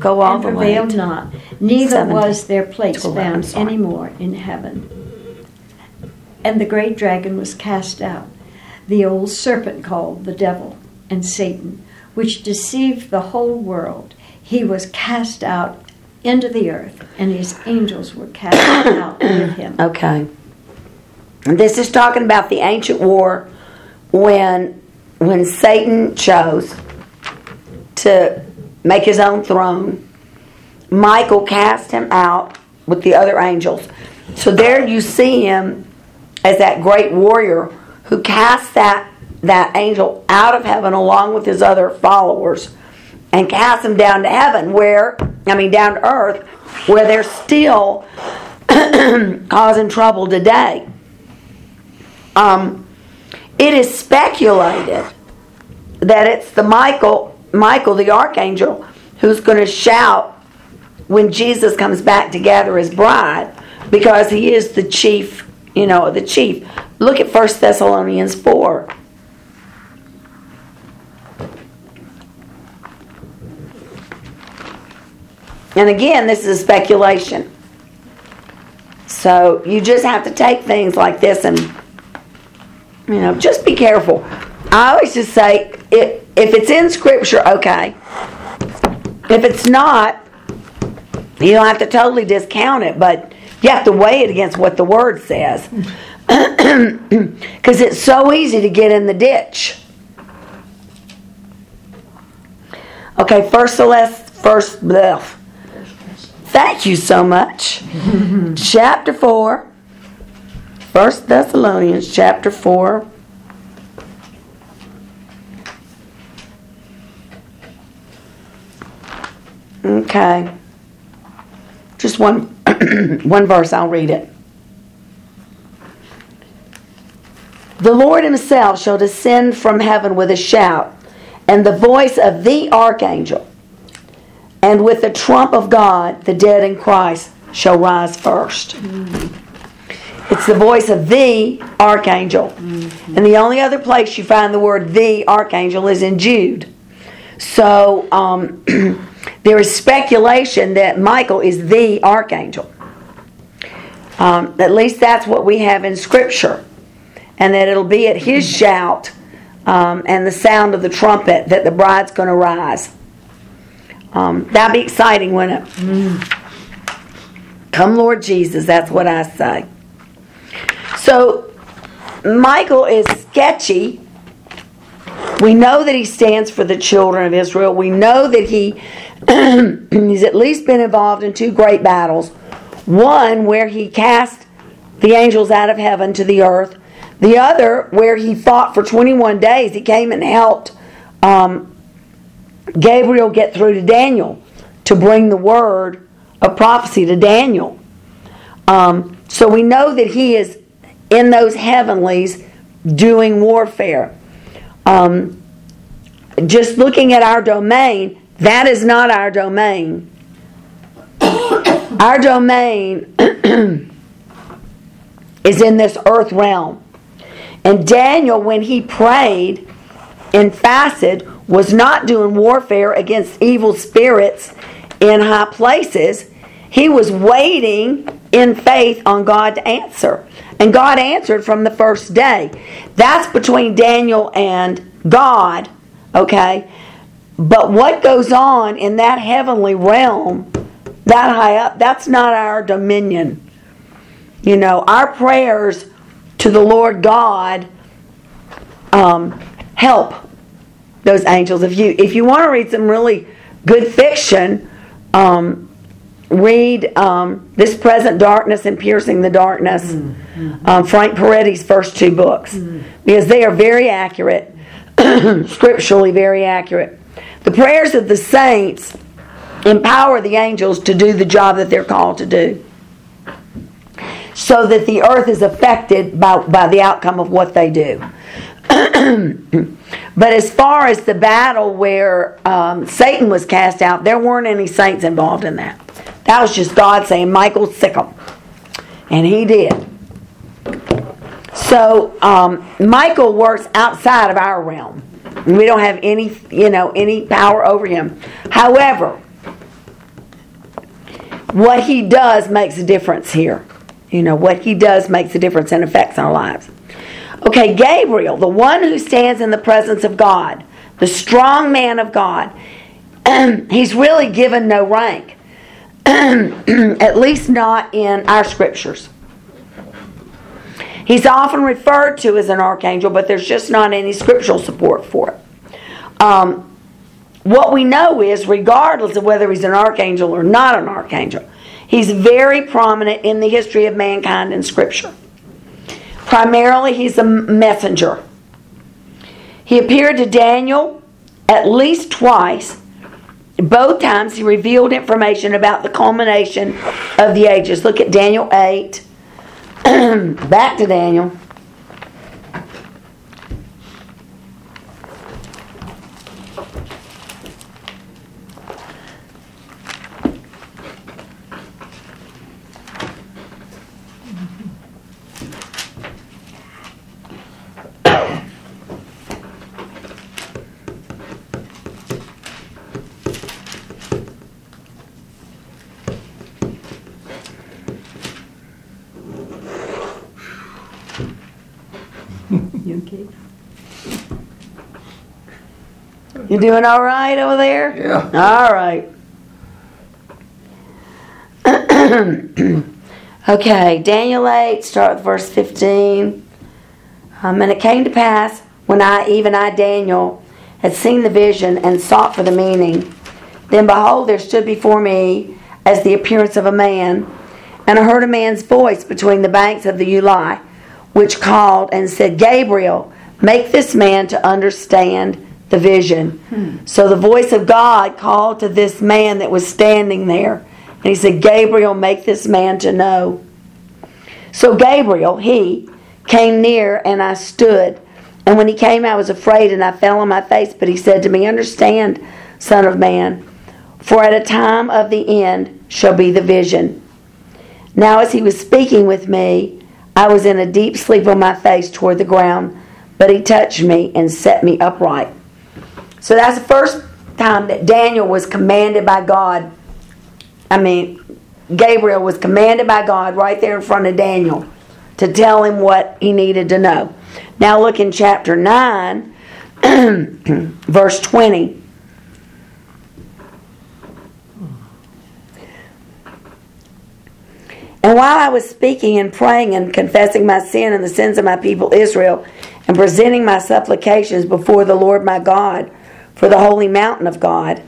Go all and the way. prevailed not. Neither Seven was their place found sorry. any more in heaven. And the great dragon was cast out, the old serpent called the devil and Satan, which deceived the whole world. He was cast out into the earth, and his angels were cast out with him. Okay. This is talking about the ancient war when when Satan chose to make his own throne. Michael cast him out with the other angels. So there you see him as that great warrior who cast that that angel out of heaven along with his other followers and cast him down to heaven where I mean down to earth where they're still causing trouble today. Um, it is speculated that it's the Michael, Michael the archangel, who's going to shout when Jesus comes back to gather his bride, because he is the chief, you know, the chief. Look at 1 Thessalonians four. And again, this is speculation. So you just have to take things like this and, you know, just be careful. I always just say, if it's in Scripture, okay. If it's not, you don't have to totally discount it, but you have to weigh it against what the Word says. Because it's so easy to get in the ditch. Okay, first Celeste, first, bleh. Thank you so much. chapter 4. First Thessalonians chapter 4. Okay. Just one one verse, I'll read it. The Lord himself shall descend from heaven with a shout, and the voice of the archangel, and with the trump of God, the dead in Christ shall rise first. It's the voice of the archangel. And the only other place you find the word the archangel is in Jude. So um, there is speculation that Michael is the archangel. Um, at least that's what we have in Scripture. And that it'll be at his shout um, and the sound of the trumpet that the bride's going to rise. Um, that'd be exciting, wouldn't it? Come, Lord Jesus, that's what I say. So, Michael is sketchy We know that he stands for the children of Israel. We know that he he's at least been involved in two great battles. One where he cast the angels out of heaven to the earth. The other where he fought for 21 days. He came and helped um, Gabriel get through to Daniel to bring the word of prophecy to Daniel. Um, so we know that he is in those heavenlies doing warfare. Um, just looking at our domain, that is not our domain. our domain is in this earth realm. And Daniel, when he prayed and fasted, was not doing warfare against evil spirits in high places. He was waiting in faith on God to answer. And God answered from the first day. That's between Daniel and God, okay? But what goes on in that heavenly realm, that high up, that's not our dominion. You know, our prayers to the Lord God um, help those angels. If you if you want to read some really good fiction, um, read um, This Present Darkness and Piercing the Darkness, mm-hmm. um, Frank Peretti's first two books, mm-hmm. because they are very accurate, scripturally very accurate. The prayers of the saints empower the angels to do the job that they're called to do. So that the earth is affected by, by the outcome of what they do. but as far as the battle where um, Satan was cast out, there weren't any saints involved in that. That was just God saying, Michael, sick him. And he did. So um, Michael works outside of our realm. We don't have any, you know, any power over him. However, what he does makes a difference here. You know, what he does makes a difference and affects our lives. Okay, Gabriel, the one who stands in the presence of God, the strong man of God, he's really given no rank, at least not in our scriptures. He's often referred to as an archangel, but there's just not any scriptural support for it. Um, what we know is, regardless of whether he's an archangel or not an archangel, he's very prominent in the history of mankind in Scripture. Primarily, he's a messenger. He appeared to Daniel at least twice. Both times he revealed information about the culmination of the ages. Look at Daniel 8. Back to Daniel. You doing all right over there? Yeah. All right. okay, Daniel 8, start with verse 15. Um, and it came to pass when I, even I, Daniel, had seen the vision and sought for the meaning. Then behold, there stood before me as the appearance of a man, and I heard a man's voice between the banks of the Ulai which called and said, Gabriel, make this man to understand the vision. Hmm. So the voice of God called to this man that was standing there. And he said, Gabriel, make this man to know. So Gabriel, he, came near and I stood. And when he came, I was afraid and I fell on my face. But he said to me, Understand, Son of Man, for at a time of the end shall be the vision. Now, as he was speaking with me, I was in a deep sleep on my face toward the ground, but he touched me and set me upright. So that's the first time that Daniel was commanded by God. I mean, Gabriel was commanded by God right there in front of Daniel to tell him what he needed to know. Now look in chapter 9, verse 20. And while I was speaking and praying and confessing my sin and the sins of my people Israel, and presenting my supplications before the Lord my God for the holy mountain of God.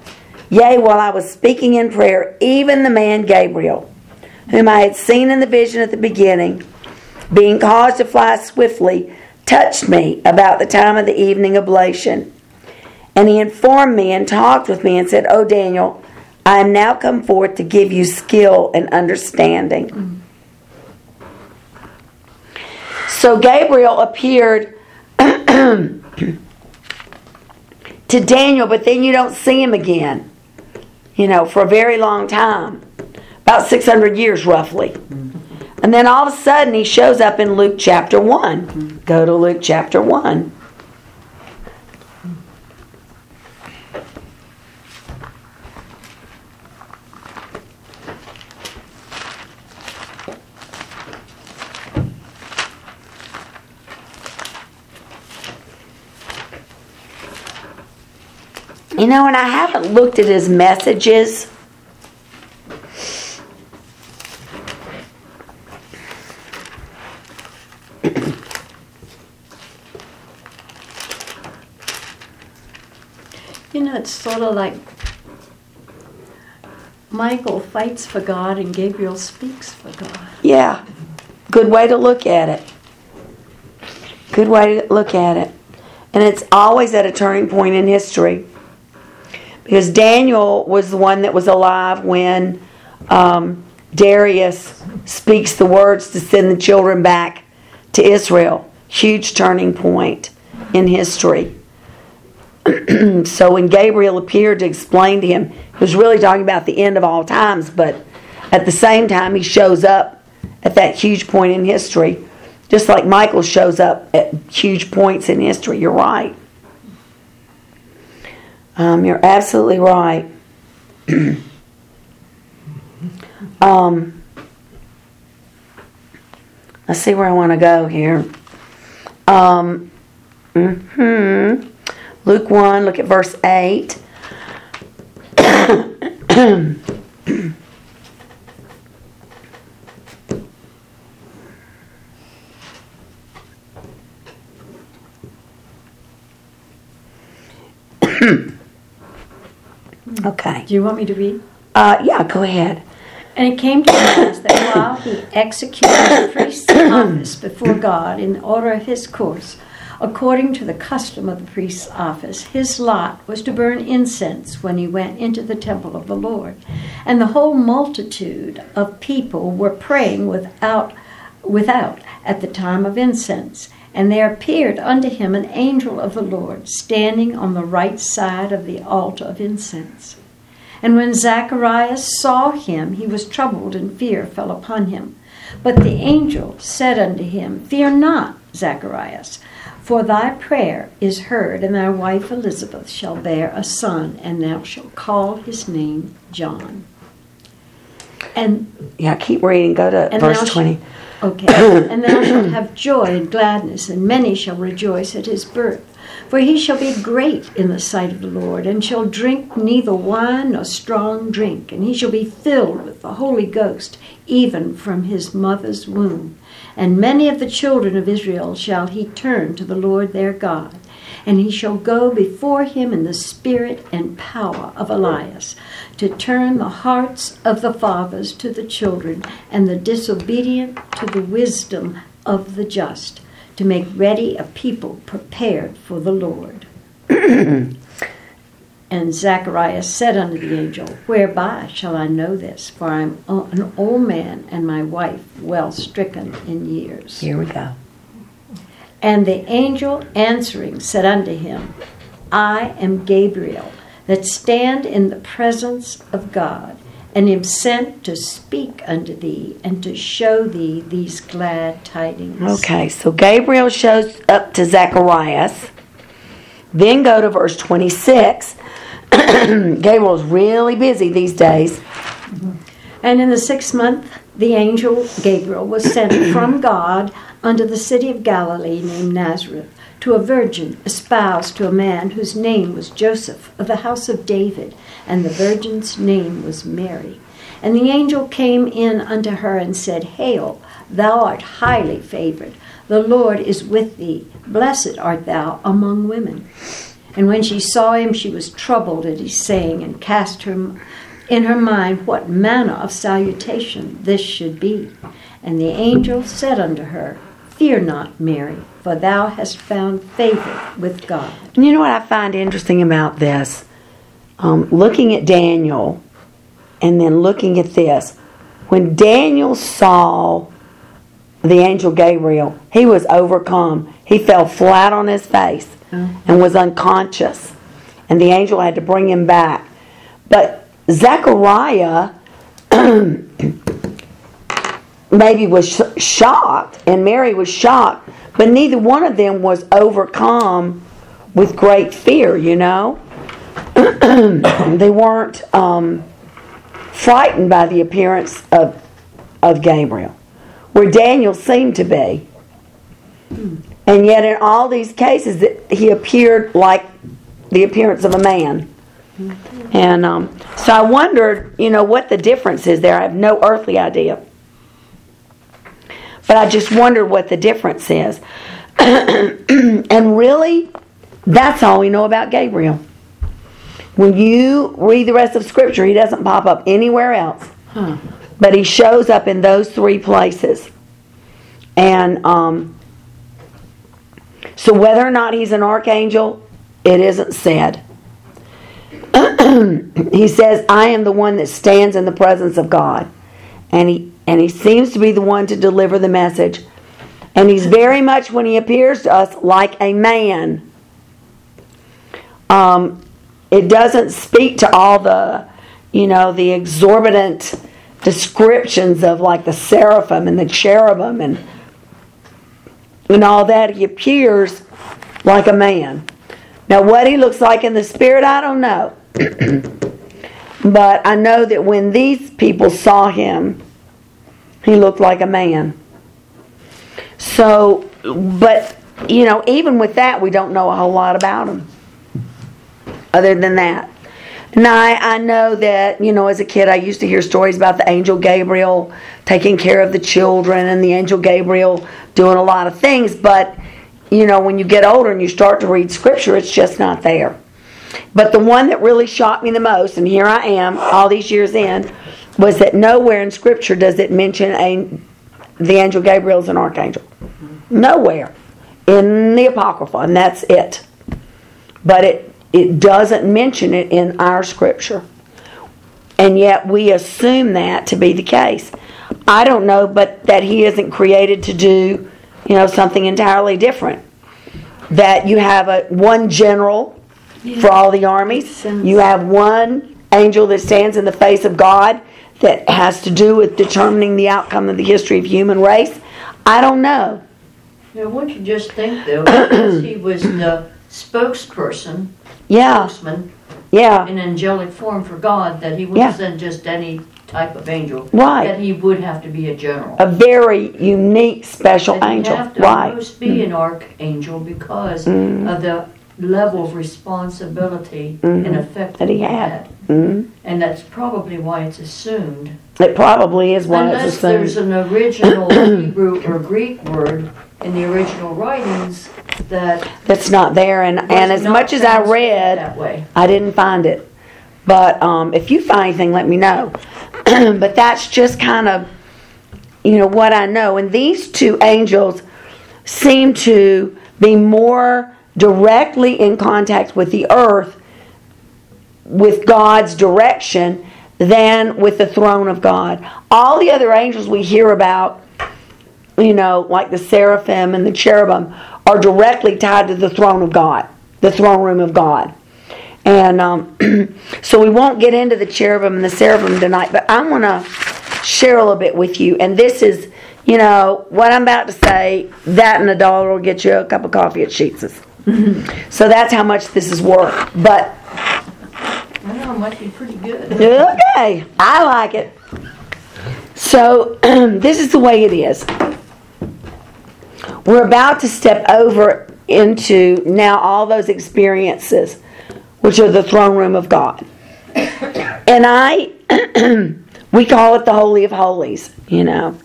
Yea, while I was speaking in prayer, even the man Gabriel, whom I had seen in the vision at the beginning, being caused to fly swiftly, touched me about the time of the evening oblation. And he informed me and talked with me and said, O Daniel, I am now come forth to give you skill and understanding. So Gabriel appeared to Daniel, but then you don't see him again, you know, for a very long time about 600 years roughly. Mm-hmm. And then all of a sudden he shows up in Luke chapter 1. Mm-hmm. Go to Luke chapter 1. You know, and I haven't looked at his messages. You know, it's sort of like Michael fights for God and Gabriel speaks for God. Yeah. Good way to look at it. Good way to look at it. And it's always at a turning point in history. Because Daniel was the one that was alive when um, Darius speaks the words to send the children back to Israel. Huge turning point in history. so when Gabriel appeared to explain to him, he was really talking about the end of all times, but at the same time, he shows up at that huge point in history, just like Michael shows up at huge points in history. You're right. Um, you're absolutely right. um, let's see where I want to go here. Um, hmm Luke 1, look at verse 8. okay. Do you want me to read? Uh, yeah, go ahead. And it came to pass that while he executed the priest's office before God in the order of his course, according to the custom of the priest's office, his lot was to burn incense when he went into the temple of the Lord. And the whole multitude of people were praying without, without at the time of incense. And there appeared unto him an angel of the Lord, standing on the right side of the altar of incense. And when Zacharias saw him, he was troubled, and fear fell upon him. But the angel said unto him, Fear not, Zacharias, for thy prayer is heard, and thy wife Elizabeth shall bear a son, and thou shalt call his name John. And Yeah, keep reading. Go to verse 20. Okay. and thou shalt have joy and gladness, and many shall rejoice at his birth. For he shall be great in the sight of the Lord, and shall drink neither wine nor strong drink, and he shall be filled with the Holy Ghost, even from his mother's womb. And many of the children of Israel shall he turn to the Lord their God. And he shall go before him in the spirit and power of Elias, to turn the hearts of the fathers to the children, and the disobedient to the wisdom of the just, to make ready a people prepared for the Lord. and Zacharias said unto the angel, Whereby shall I know this? For I am an old man, and my wife well stricken in years. Here we go. And the angel answering said unto him, I am Gabriel, that stand in the presence of God, and am sent to speak unto thee, and to show thee these glad tidings. Okay, so Gabriel shows up to Zacharias. Then go to verse 26. Gabriel's really busy these days. And in the sixth month, the angel Gabriel was sent from God unto the city of Galilee named Nazareth to a virgin espoused to a man whose name was Joseph of the house of David, and the virgin's name was Mary. And the angel came in unto her and said, Hail, thou art highly favored. The Lord is with thee. Blessed art thou among women. And when she saw him, she was troubled at his saying, and cast her in her mind what manner of salutation this should be. And the angel said unto her, Fear not, Mary, for thou hast found favor with God. And you know what I find interesting about this? Um, looking at Daniel and then looking at this. When Daniel saw the angel Gabriel, he was overcome. He fell flat on his face and was unconscious. And the angel had to bring him back. But Zechariah maybe was sh- shocked, and Mary was shocked, but neither one of them was overcome with great fear, you know? they weren't um, frightened by the appearance of, of Gabriel, where Daniel seemed to be. And yet, in all these cases, that he appeared like the appearance of a man. And um, so I wondered, you know, what the difference is there. I have no earthly idea. But I just wondered what the difference is. and really, that's all we know about Gabriel. When you read the rest of Scripture, he doesn't pop up anywhere else. But he shows up in those three places. And um, so, whether or not he's an archangel, it isn't said. he says, I am the one that stands in the presence of God. And he and he seems to be the one to deliver the message. And he's very much when he appears to us like a man. Um, it doesn't speak to all the, you know, the exorbitant descriptions of like the seraphim and the cherubim and and all that. He appears like a man. Now, what he looks like in the spirit, I don't know. but I know that when these people saw him, he looked like a man. So, but, you know, even with that, we don't know a whole lot about him. Other than that. Now, I, I know that, you know, as a kid, I used to hear stories about the angel Gabriel taking care of the children and the angel Gabriel doing a lot of things, but, you know, when you get older and you start to read scripture, it's just not there. But the one that really shocked me the most, and here I am, all these years in, was that nowhere in Scripture does it mention a, the angel Gabriel as an archangel. Nowhere in the Apocrypha, and that's it. But it, it doesn't mention it in our Scripture. And yet we assume that to be the case. I don't know, but that he isn't created to do, you know, something entirely different. That you have a one general for all the armies. You have one angel that stands in the face of God that has to do with determining the outcome of the history of human race. I don't know. Now, wouldn't you just think though, because he was the spokesperson, Yeah, spokesman, yeah, in angelic form for God, that he wasn't just any type of angel. Right. That he would have to be a general. a very unique, special That he'd angel. have to Right. Mm. almost be an archangel because of the level of responsibility and effect Mm-hmm. That he had. Mhm. And that's probably why it's assumed. It probably is why Unless it's assumed. there's an original Hebrew or Greek word in the original writings that That's not there, and and as much as I read, that way. I didn't find it. But um, if you find anything, let me know. but that's just kind of, you know, what I know. And these two angels seem to be more directly in contact with the earth, with God's direction, than with the throne of God. All the other angels we hear about, you know, like the seraphim and the cherubim, are directly tied to the throne of God, the throne room of God. And um, so we won't get into the cherubim and the seraphim tonight, but I want to share a little bit with you. And this is, you know, what I'm about to say, that and a dollar will get you a cup of coffee at Sheetz's. so that's how much this is worth. But I might be pretty good. Okay, I like it. So, this is the way it is. We're about to step over into now all those experiences, which are the throne room of God. And I we call it the Holy of Holies, you know.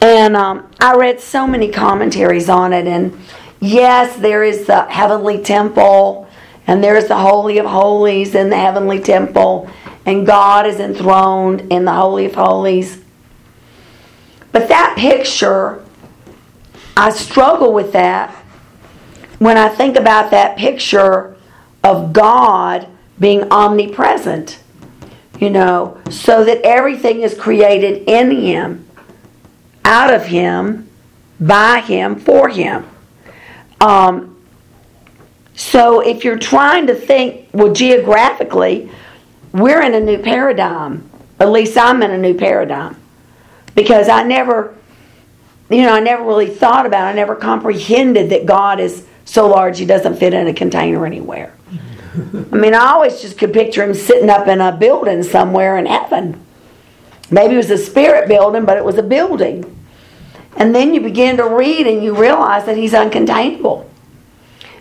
And um, I read so many commentaries on it, and yes, there is the heavenly temple, and there's the Holy of Holies in the heavenly temple, and God is enthroned in the Holy of Holies. But that picture, I struggle with that when I think about that picture of God being omnipresent, you know, so that everything is created in Him, out of Him, by Him, for Him. Um, so if you're trying to think, well, geographically, we're in a new paradigm. At least I'm in a new paradigm. Because I never, you know, I never really thought about, It. I never comprehended that God is so large he doesn't fit in a container anywhere. I mean, I always just could picture him sitting up in a building somewhere in heaven. Maybe it was a spirit building, but it was a building. And then you begin to read and you realize that he's uncontainable.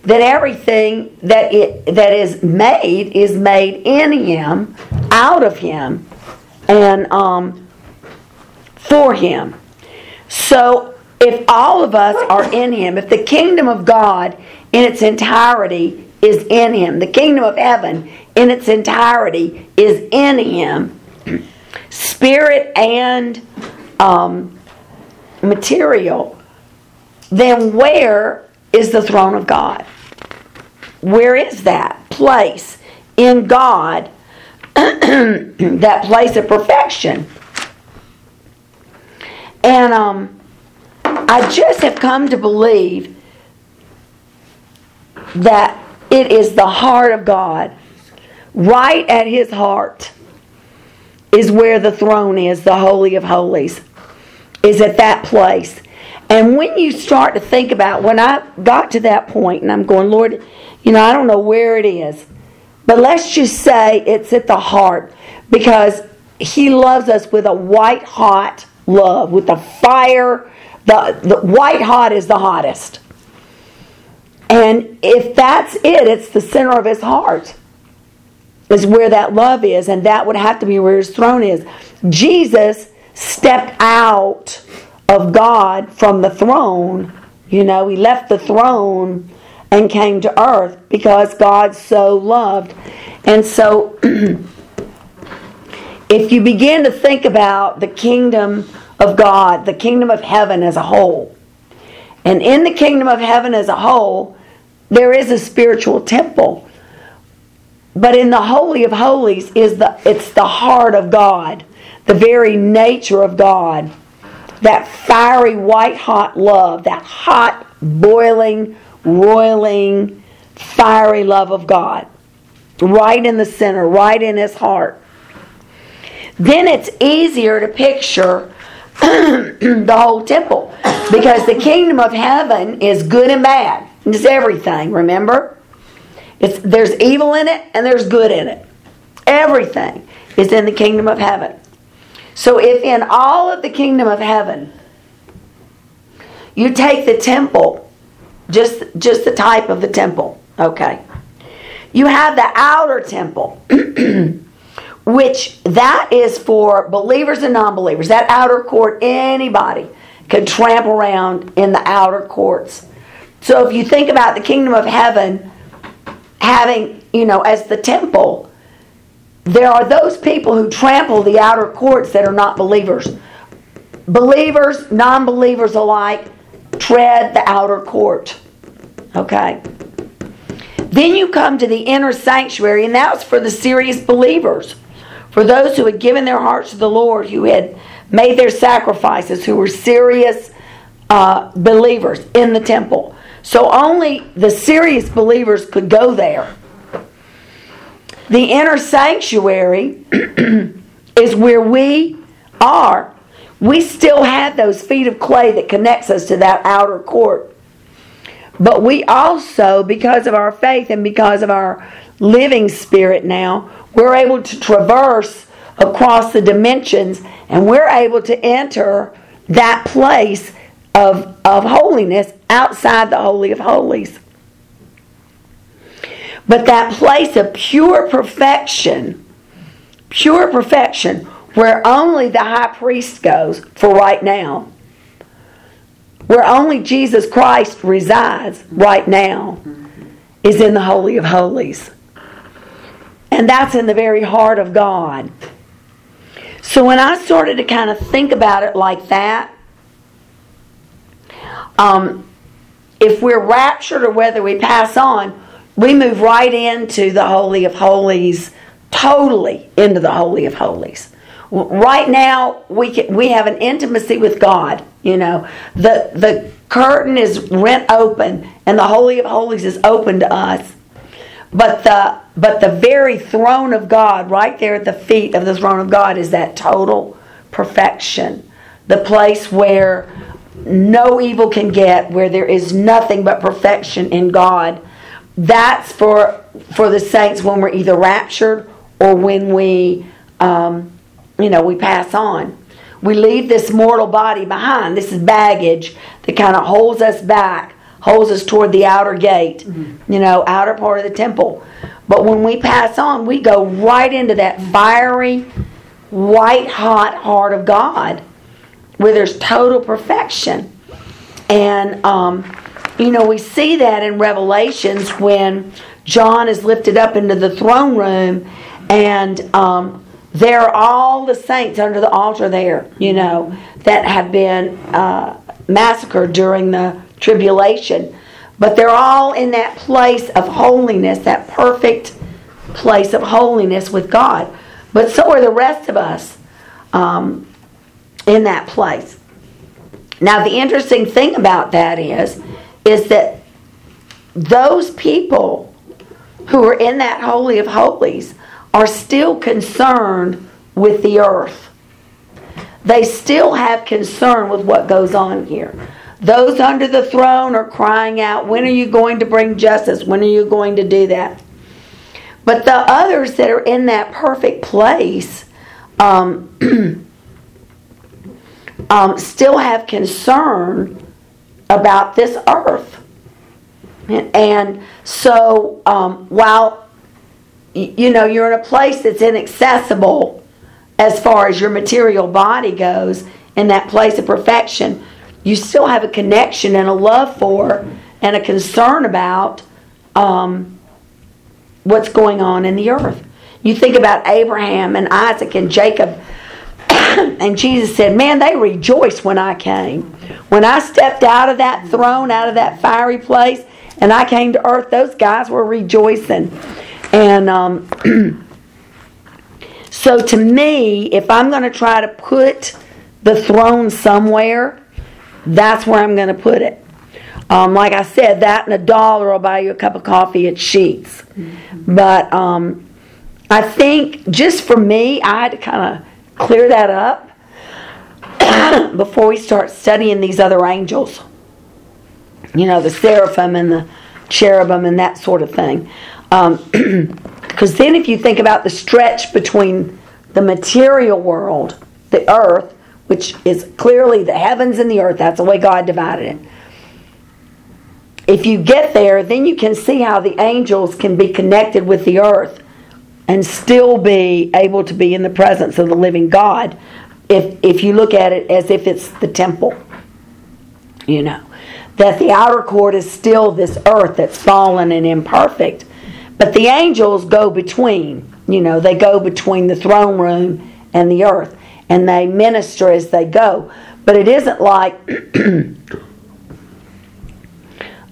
That everything that it that is made is made in him, out of him, and um, for him. So if all of us are in him, if the kingdom of God in its entirety is in him, the kingdom of heaven in its entirety is in him, spirit and um, material, then where is the throne of God? Where is that place in God, that place of perfection? And um, I just have come to believe that it is the heart of God. Right at his heart is where the throne is, the Holy of Holies, is at that place. And when you start to think about, when I got to that point and I'm going, Lord, you know, I don't know where it is, but let's just say it's at the heart because he loves us with a white hot love, with a fire. The, the white hot is the hottest. And if that's it, it's the center of his heart, is where that love is, and that would have to be where his throne is. Jesus stepped out of God from the throne. You know, he left the throne and came to earth because God so loved. And so, if you begin to think about the kingdom of God, the kingdom of heaven as a whole, and in the kingdom of heaven as a whole, there is a spiritual temple. But in the holy of holies is the it's the heart of God, the very nature of God. That fiery white hot love, that hot boiling, roiling, fiery love of God. Right in the center, right in his heart. Then it's easier to picture the whole temple because the kingdom of heaven is good and bad. It's everything, remember? It's, there's evil in it and there's good in it. Everything is in the kingdom of heaven. So if in all of the kingdom of heaven you take the temple, just just the type of the temple, okay. You have the outer temple, which that is for believers and non-believers. That outer court, anybody can tramp around in the outer courts. So if you think about the kingdom of heaven having, you know, as the temple, there are those people who trample the outer courts that are not believers. Believers, non believers alike, tread the outer court. Okay? Then you come to the inner sanctuary, and that's for the serious believers. For those who had given their hearts to the Lord, who had made their sacrifices, who were serious uh, believers in the temple. So only the serious believers could go there. The inner sanctuary is where we are. We still have those feet of clay that connects us to that outer court. But we also, because of our faith and because of our living spirit now, we're able to traverse across the dimensions and we're able to enter that place of, of holiness outside the Holy of Holies. But that place of pure perfection, pure perfection, where only the high priest goes for right now, where only Jesus Christ resides right now, is in the Holy of Holies. And that's in the very heart of God. So when I started to kind of think about it like that, um, if we're raptured or whether we pass on, we move right into the Holy of Holies, totally into the Holy of Holies. Right now, we can, we have an intimacy with God. You know, the the curtain is rent open, and the Holy of Holies is open to us. But the but the very throne of God, right there at the feet of the throne of God, is that total perfection, the place where no evil can get, where there is nothing but perfection in God. That's for for the saints when we're either raptured or when we, um, you know, we pass on. We leave this mortal body behind. This is baggage that kind of holds us back, holds us toward the outer gate, you know, outer part of the temple. But when we pass on, we go right into that fiery, white hot heart of God where there's total perfection. And, um, you know, we see that in Revelations when John is lifted up into the throne room and um, there are all the saints under the altar there, you know, that have been uh, massacred during the tribulation. But they're all in that place of holiness, that perfect place of holiness with God. But so are the rest of us um, in that place. Now, the interesting thing about that is, is that those people who are in that holy of holies are still concerned with the earth. They still have concern with what goes on here. Those under the throne are crying out, When are you going to bring justice? When are you going to do that? But the others that are in that perfect place um, um, still have concern about this earth. And, so um, while you know you're in a place that's inaccessible as far as your material body goes in that place of perfection you still have a connection and a love for and a concern about um, what's going on in the earth. You think about Abraham and Isaac and Jacob, and Jesus said, Man, they rejoiced when I came. When I stepped out of that throne, out of that fiery place, and I came to earth, those guys were rejoicing. And um, so to me, if I'm going to try to put the throne somewhere, that's where I'm going to put it. Um, like I said, that and a dollar will buy you a cup of coffee at Sheetz. But um, I think just for me, I had to kind of clear that up before we start studying these other angels. You know, the seraphim and the cherubim and that sort of thing. Because um, then, if you think about the stretch between the material world, the earth, which is clearly the heavens and the earth. That's the way God divided it. If you get there, then you can see how the angels can be connected with the earth and still be able to be in the presence of the living God if, if you look at it as if it's the temple. You know, that the outer court is still this earth that's fallen and imperfect. But the angels go between, you know, they go between the throne room and the earth and they minister as they go. But it isn't like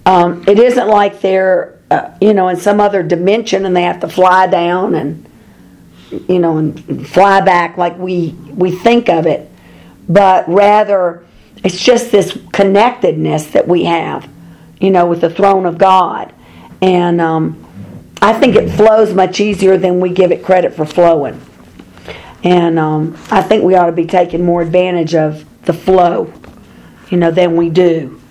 um, it isn't like they're uh, you know in some other dimension and they have to fly down and you know and fly back like we we think of it, but rather it's just this connectedness that we have, you know, with the throne of God, and um, I think it flows much easier than we give it credit for flowing. And um, I think we ought to be taking more advantage of the flow, you know, than we do.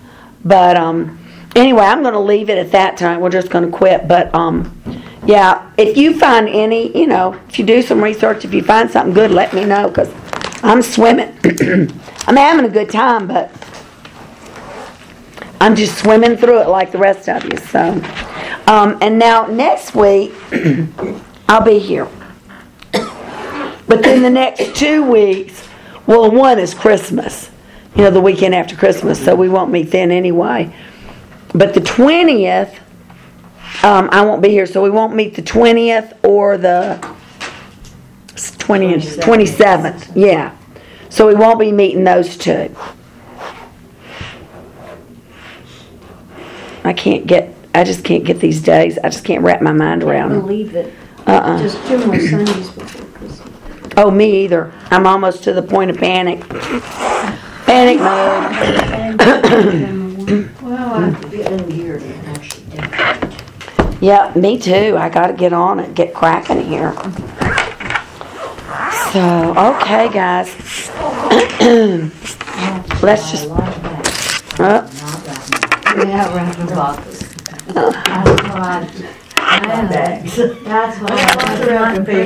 But um, anyway, I'm going to leave it at that time. We're just going to quit. But um, yeah, if you find any, you know, if you do some research, if you find something good, let me know because I'm swimming. I'm having a good time, but I'm just swimming through it like the rest of you. So, um, and now next week, I'll be here. But then the next two weeks, well, one is Christmas, you know, the weekend after Christmas, so we won't meet then anyway. But the 20th, um, I won't be here, so we won't meet the 20th or the 20th, 27th. Yeah. So we won't be meeting those two. I can't get, I just can't get these days. I just can't wrap my mind around them. believe that Uh-uh. just two more Sundays before Christmas. Oh, me either. I'm almost to the point of panic. Panic mode. Well, I have to get in here to actually decorate. Yeah, me too. I gotta get on it, get cracking here. So, okay, guys. Let's just, uh, Yeah, about this. That's what I, That's what I to pay